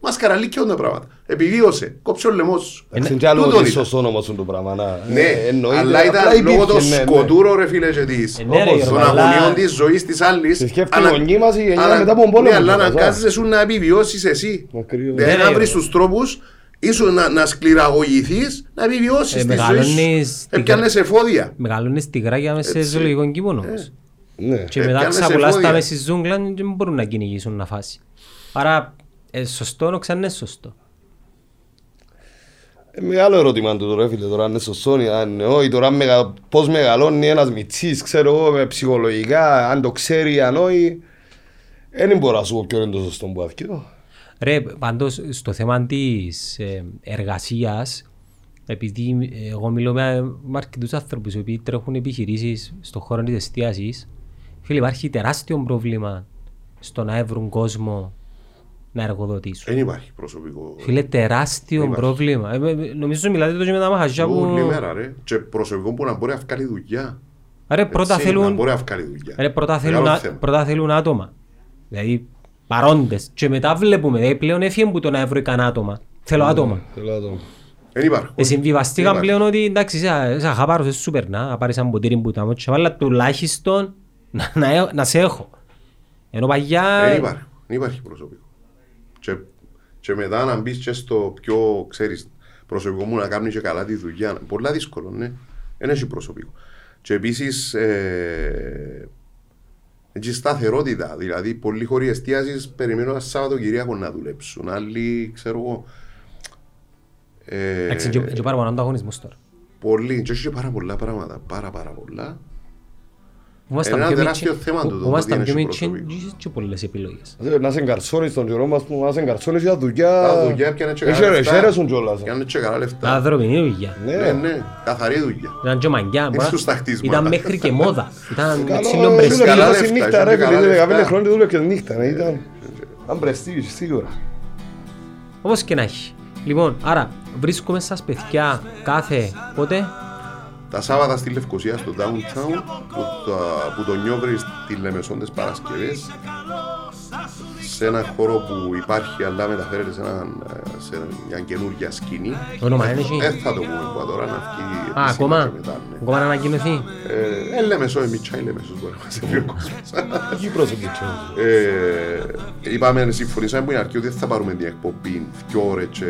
μας καραλίκιον τα πράγματα. Επιβίωσε. Κόψε ο λαιμός σου. Εντάξει, είναι άλλο Τούτον ότι ήταν. σωστό όμως το πράγμα. να- Ναι, ε, εννοείται, αλλά απλά ήταν λόγω των υπήρχε, ναι, ναι. σκοτούρων ρε φίλε και της Ε, ναι, ρε, των Γιώργο, αλλά- αγωνίων της ζωής της άλλης Σε σκέφτεται ανα- η γονή μας, η γενιά ανα- μετά από τον πόλεμο Ναι, αλλά τώρα, αναγκάζεσαι σου να επιβιώσεις εσύ Ακριβώς. Δηλαδή Ναι, να ρε, βρεις Γιώργο. τους τρόπους ίσως να, να σκληραγωγηθείς να επιβιώσεις Ε, τη ζωή μεγαλώνεις σου την- Έπιανες εφόδια Μεγαλώνεις τη γράγια μέσα σε Έτσι. ζωολογικό κήπο όμως. Ναι. Και Ε, μετά πιάνεσαι ξαπουλάς τα εφόδια. μέσα στη ζούγκλα και δεν μπορούν να κυνηγήσουν να φάσει. Άρα, ε, σωστό, ξανά είναι σωστό. Ε, Μεγάλο ερώτημα του τώρα, φίλε, τώρα αν είναι σωστό, αν είναι όχι, τώρα μεγα, πώς μεγαλώνει ένας μητσής, ξέρω εγώ, με ψυχολογικά, αν το ξέρει, αν όχι. Δεν μπορώ να σου πω ποιο είναι το σωστό που αυτό. Ρε, πάντως στο θέμα της ε, εργασίας, επειδή ε, εγώ μιλώ με, με αρκετούς άνθρωπους οι οποίοι τρέχουν επιχειρήσεις στον χώρο της εστίασης, φίλε, υπάρχει τεράστιο πρόβλημα στο να έβρουν κόσμο να εργοδοτήσουν. Δεν υπάρχει προσωπικό Φίλε, τεράστιο υπάρχει. πρόβλημα. Ε, ε, ε, νομίζω μιλάτε το και με τα μαχαζιά που... Όλη μέρα ρε και προσωπικό που να μπορεί να βγάλει δουλειά Ρε, πρώτα Έτσι, Να θέλουν, μπορεί να βγάλει δουλειά ρε, πρώτα θέλουν, Μεγάλο α- θέμα. πρώτα θέλουν άτομα. Δηλαδή, παρόντες. Και μετά βλέπουμε, δηλαδή, πλέον έφυγε που το να έβρω καν άτομα. Θέλω άτομα. Θέλω άτομα. Δεν υπάρχουν Ε, συμβιβαστήκαν Δεν πλέον ότι εντάξει, σε σε χαπάρω, σε σου περνά, να πάρεις ένα ποτήρι που τα μότσια, αλλά τουλάχιστον να, να, έ- να σε έχω. Ενώ παγιά... Δεν υπάρχει, δεν υπάρχει προσωπικό. Και, και μετά να μπεις και στο πιο, ξέρεις, προσωπικό μου να κάνει και καλά τη δουλειά. Πολλά δύσκολο, ναι. Δεν έχει προσωπικό. Και επίσης, ε, Έτσι σταθερότητα, δηλαδή πολλοί χώροι εστίασης περιμένουν ένα Σαββατοκυριακό να δουλέψουν, άλλοι ξέρω εγώ. Ε, Εντάξει, και- και πάρα πολύ ανταγωνισμός τώρα. πολλοί, και όχι και πάρα πολλά πράγματα, πάρα πάρα πολλά. Ήμασταν Ένα πιο τεράστιο μίτσι- θέμα τούτο, το Ήμασταν ότι πιο είναι μίτσι προσωπικό. και πολλές επιλογές. Ε, Να σε εγκαρσώνεις στον καιρό μας που να σε εγκαρσώνεις για δουλειά. Τα δουλειά πιάνε και καλά Έχεις ρε, λεφτά. χαίρεσουν κιόλας. Πιάνε και καλά λεφτά. Ανθρωπινή δουλειά. Ναι. Ναι, ναι, καθαρή δουλειά. Ήταν και μαγκιά. μπορεί να- στους τα χτίσματα. Ήταν μέχρι και μόδα. Ήταν Καλό, ξύλο δούλευε μπρεστή. καλά τόση λεφτά, νύχτα, είχε ρε, καλά φίλε, λεφτά. 15 χρόνια δούλευε και νύχτα, ναι, ήταν. Αν πρεστίγει, σίγουρα. Όπως και να έχει. Λοιπόν, άρα βρίσκουμε σας παιδιά κάθε πότε; Τα Σάββατα στη Λευκοσία, στο downtown, που, το, που το νιώβρει στη Λεμεσόν τις Παρασκευές, σε έναν χώρο που υπάρχει αλλά μεταφέρεται σε, έναν, ε, σε μια καινούργια σκηνή. Όνομα είναι εκεί. Δεν θα το πούμε από τώρα, να βγει Α, επίσημα ακόμα; και μετά, ναι. Ακόμα να ανακοινωθεί; Ε, ε, Λεμεσό, εμείς τσάι Λεμεσός μπορεί να μας πει ο κόσμος. Κύπρος εκεί, ξέρω. Ε, είπαμε, συμφωνήσαμε που είναι αρχή ότι δεν θα πάρουμε την εκπομπή 2 ώρες και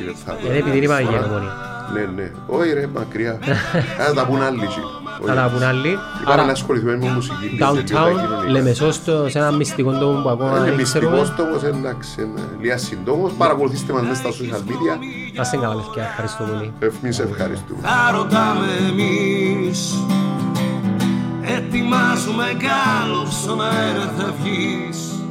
20 λεπτά. Ε, επειδή δεν είπαμε για νομονή. Ναι, ναι. Όχι ρε, μακριά. Θα τα πούν άλλοι. Εκεί. Θα τα πούν άλλοι. Είπαμε Άρα, να ασχοληθούμε με μουσική. και downtown, τελείω τα κοινωνικά. Λεμεσός στο- σε ένα μυστικό τόπο που ακόμα Είναι δεν ξέρουμε. μυστικός τόμος, εντάξει, είναι λίγα συντόμος. Παρακολουθήστε μας μέσα στα social media. Να είστε καλά παιδιά. Ευχαριστώ πολύ. Εμείς ευχαριστούμε. θα ρωτάμε εμείς Ετοιμάζουμε κάλοψο να έρθει βγεις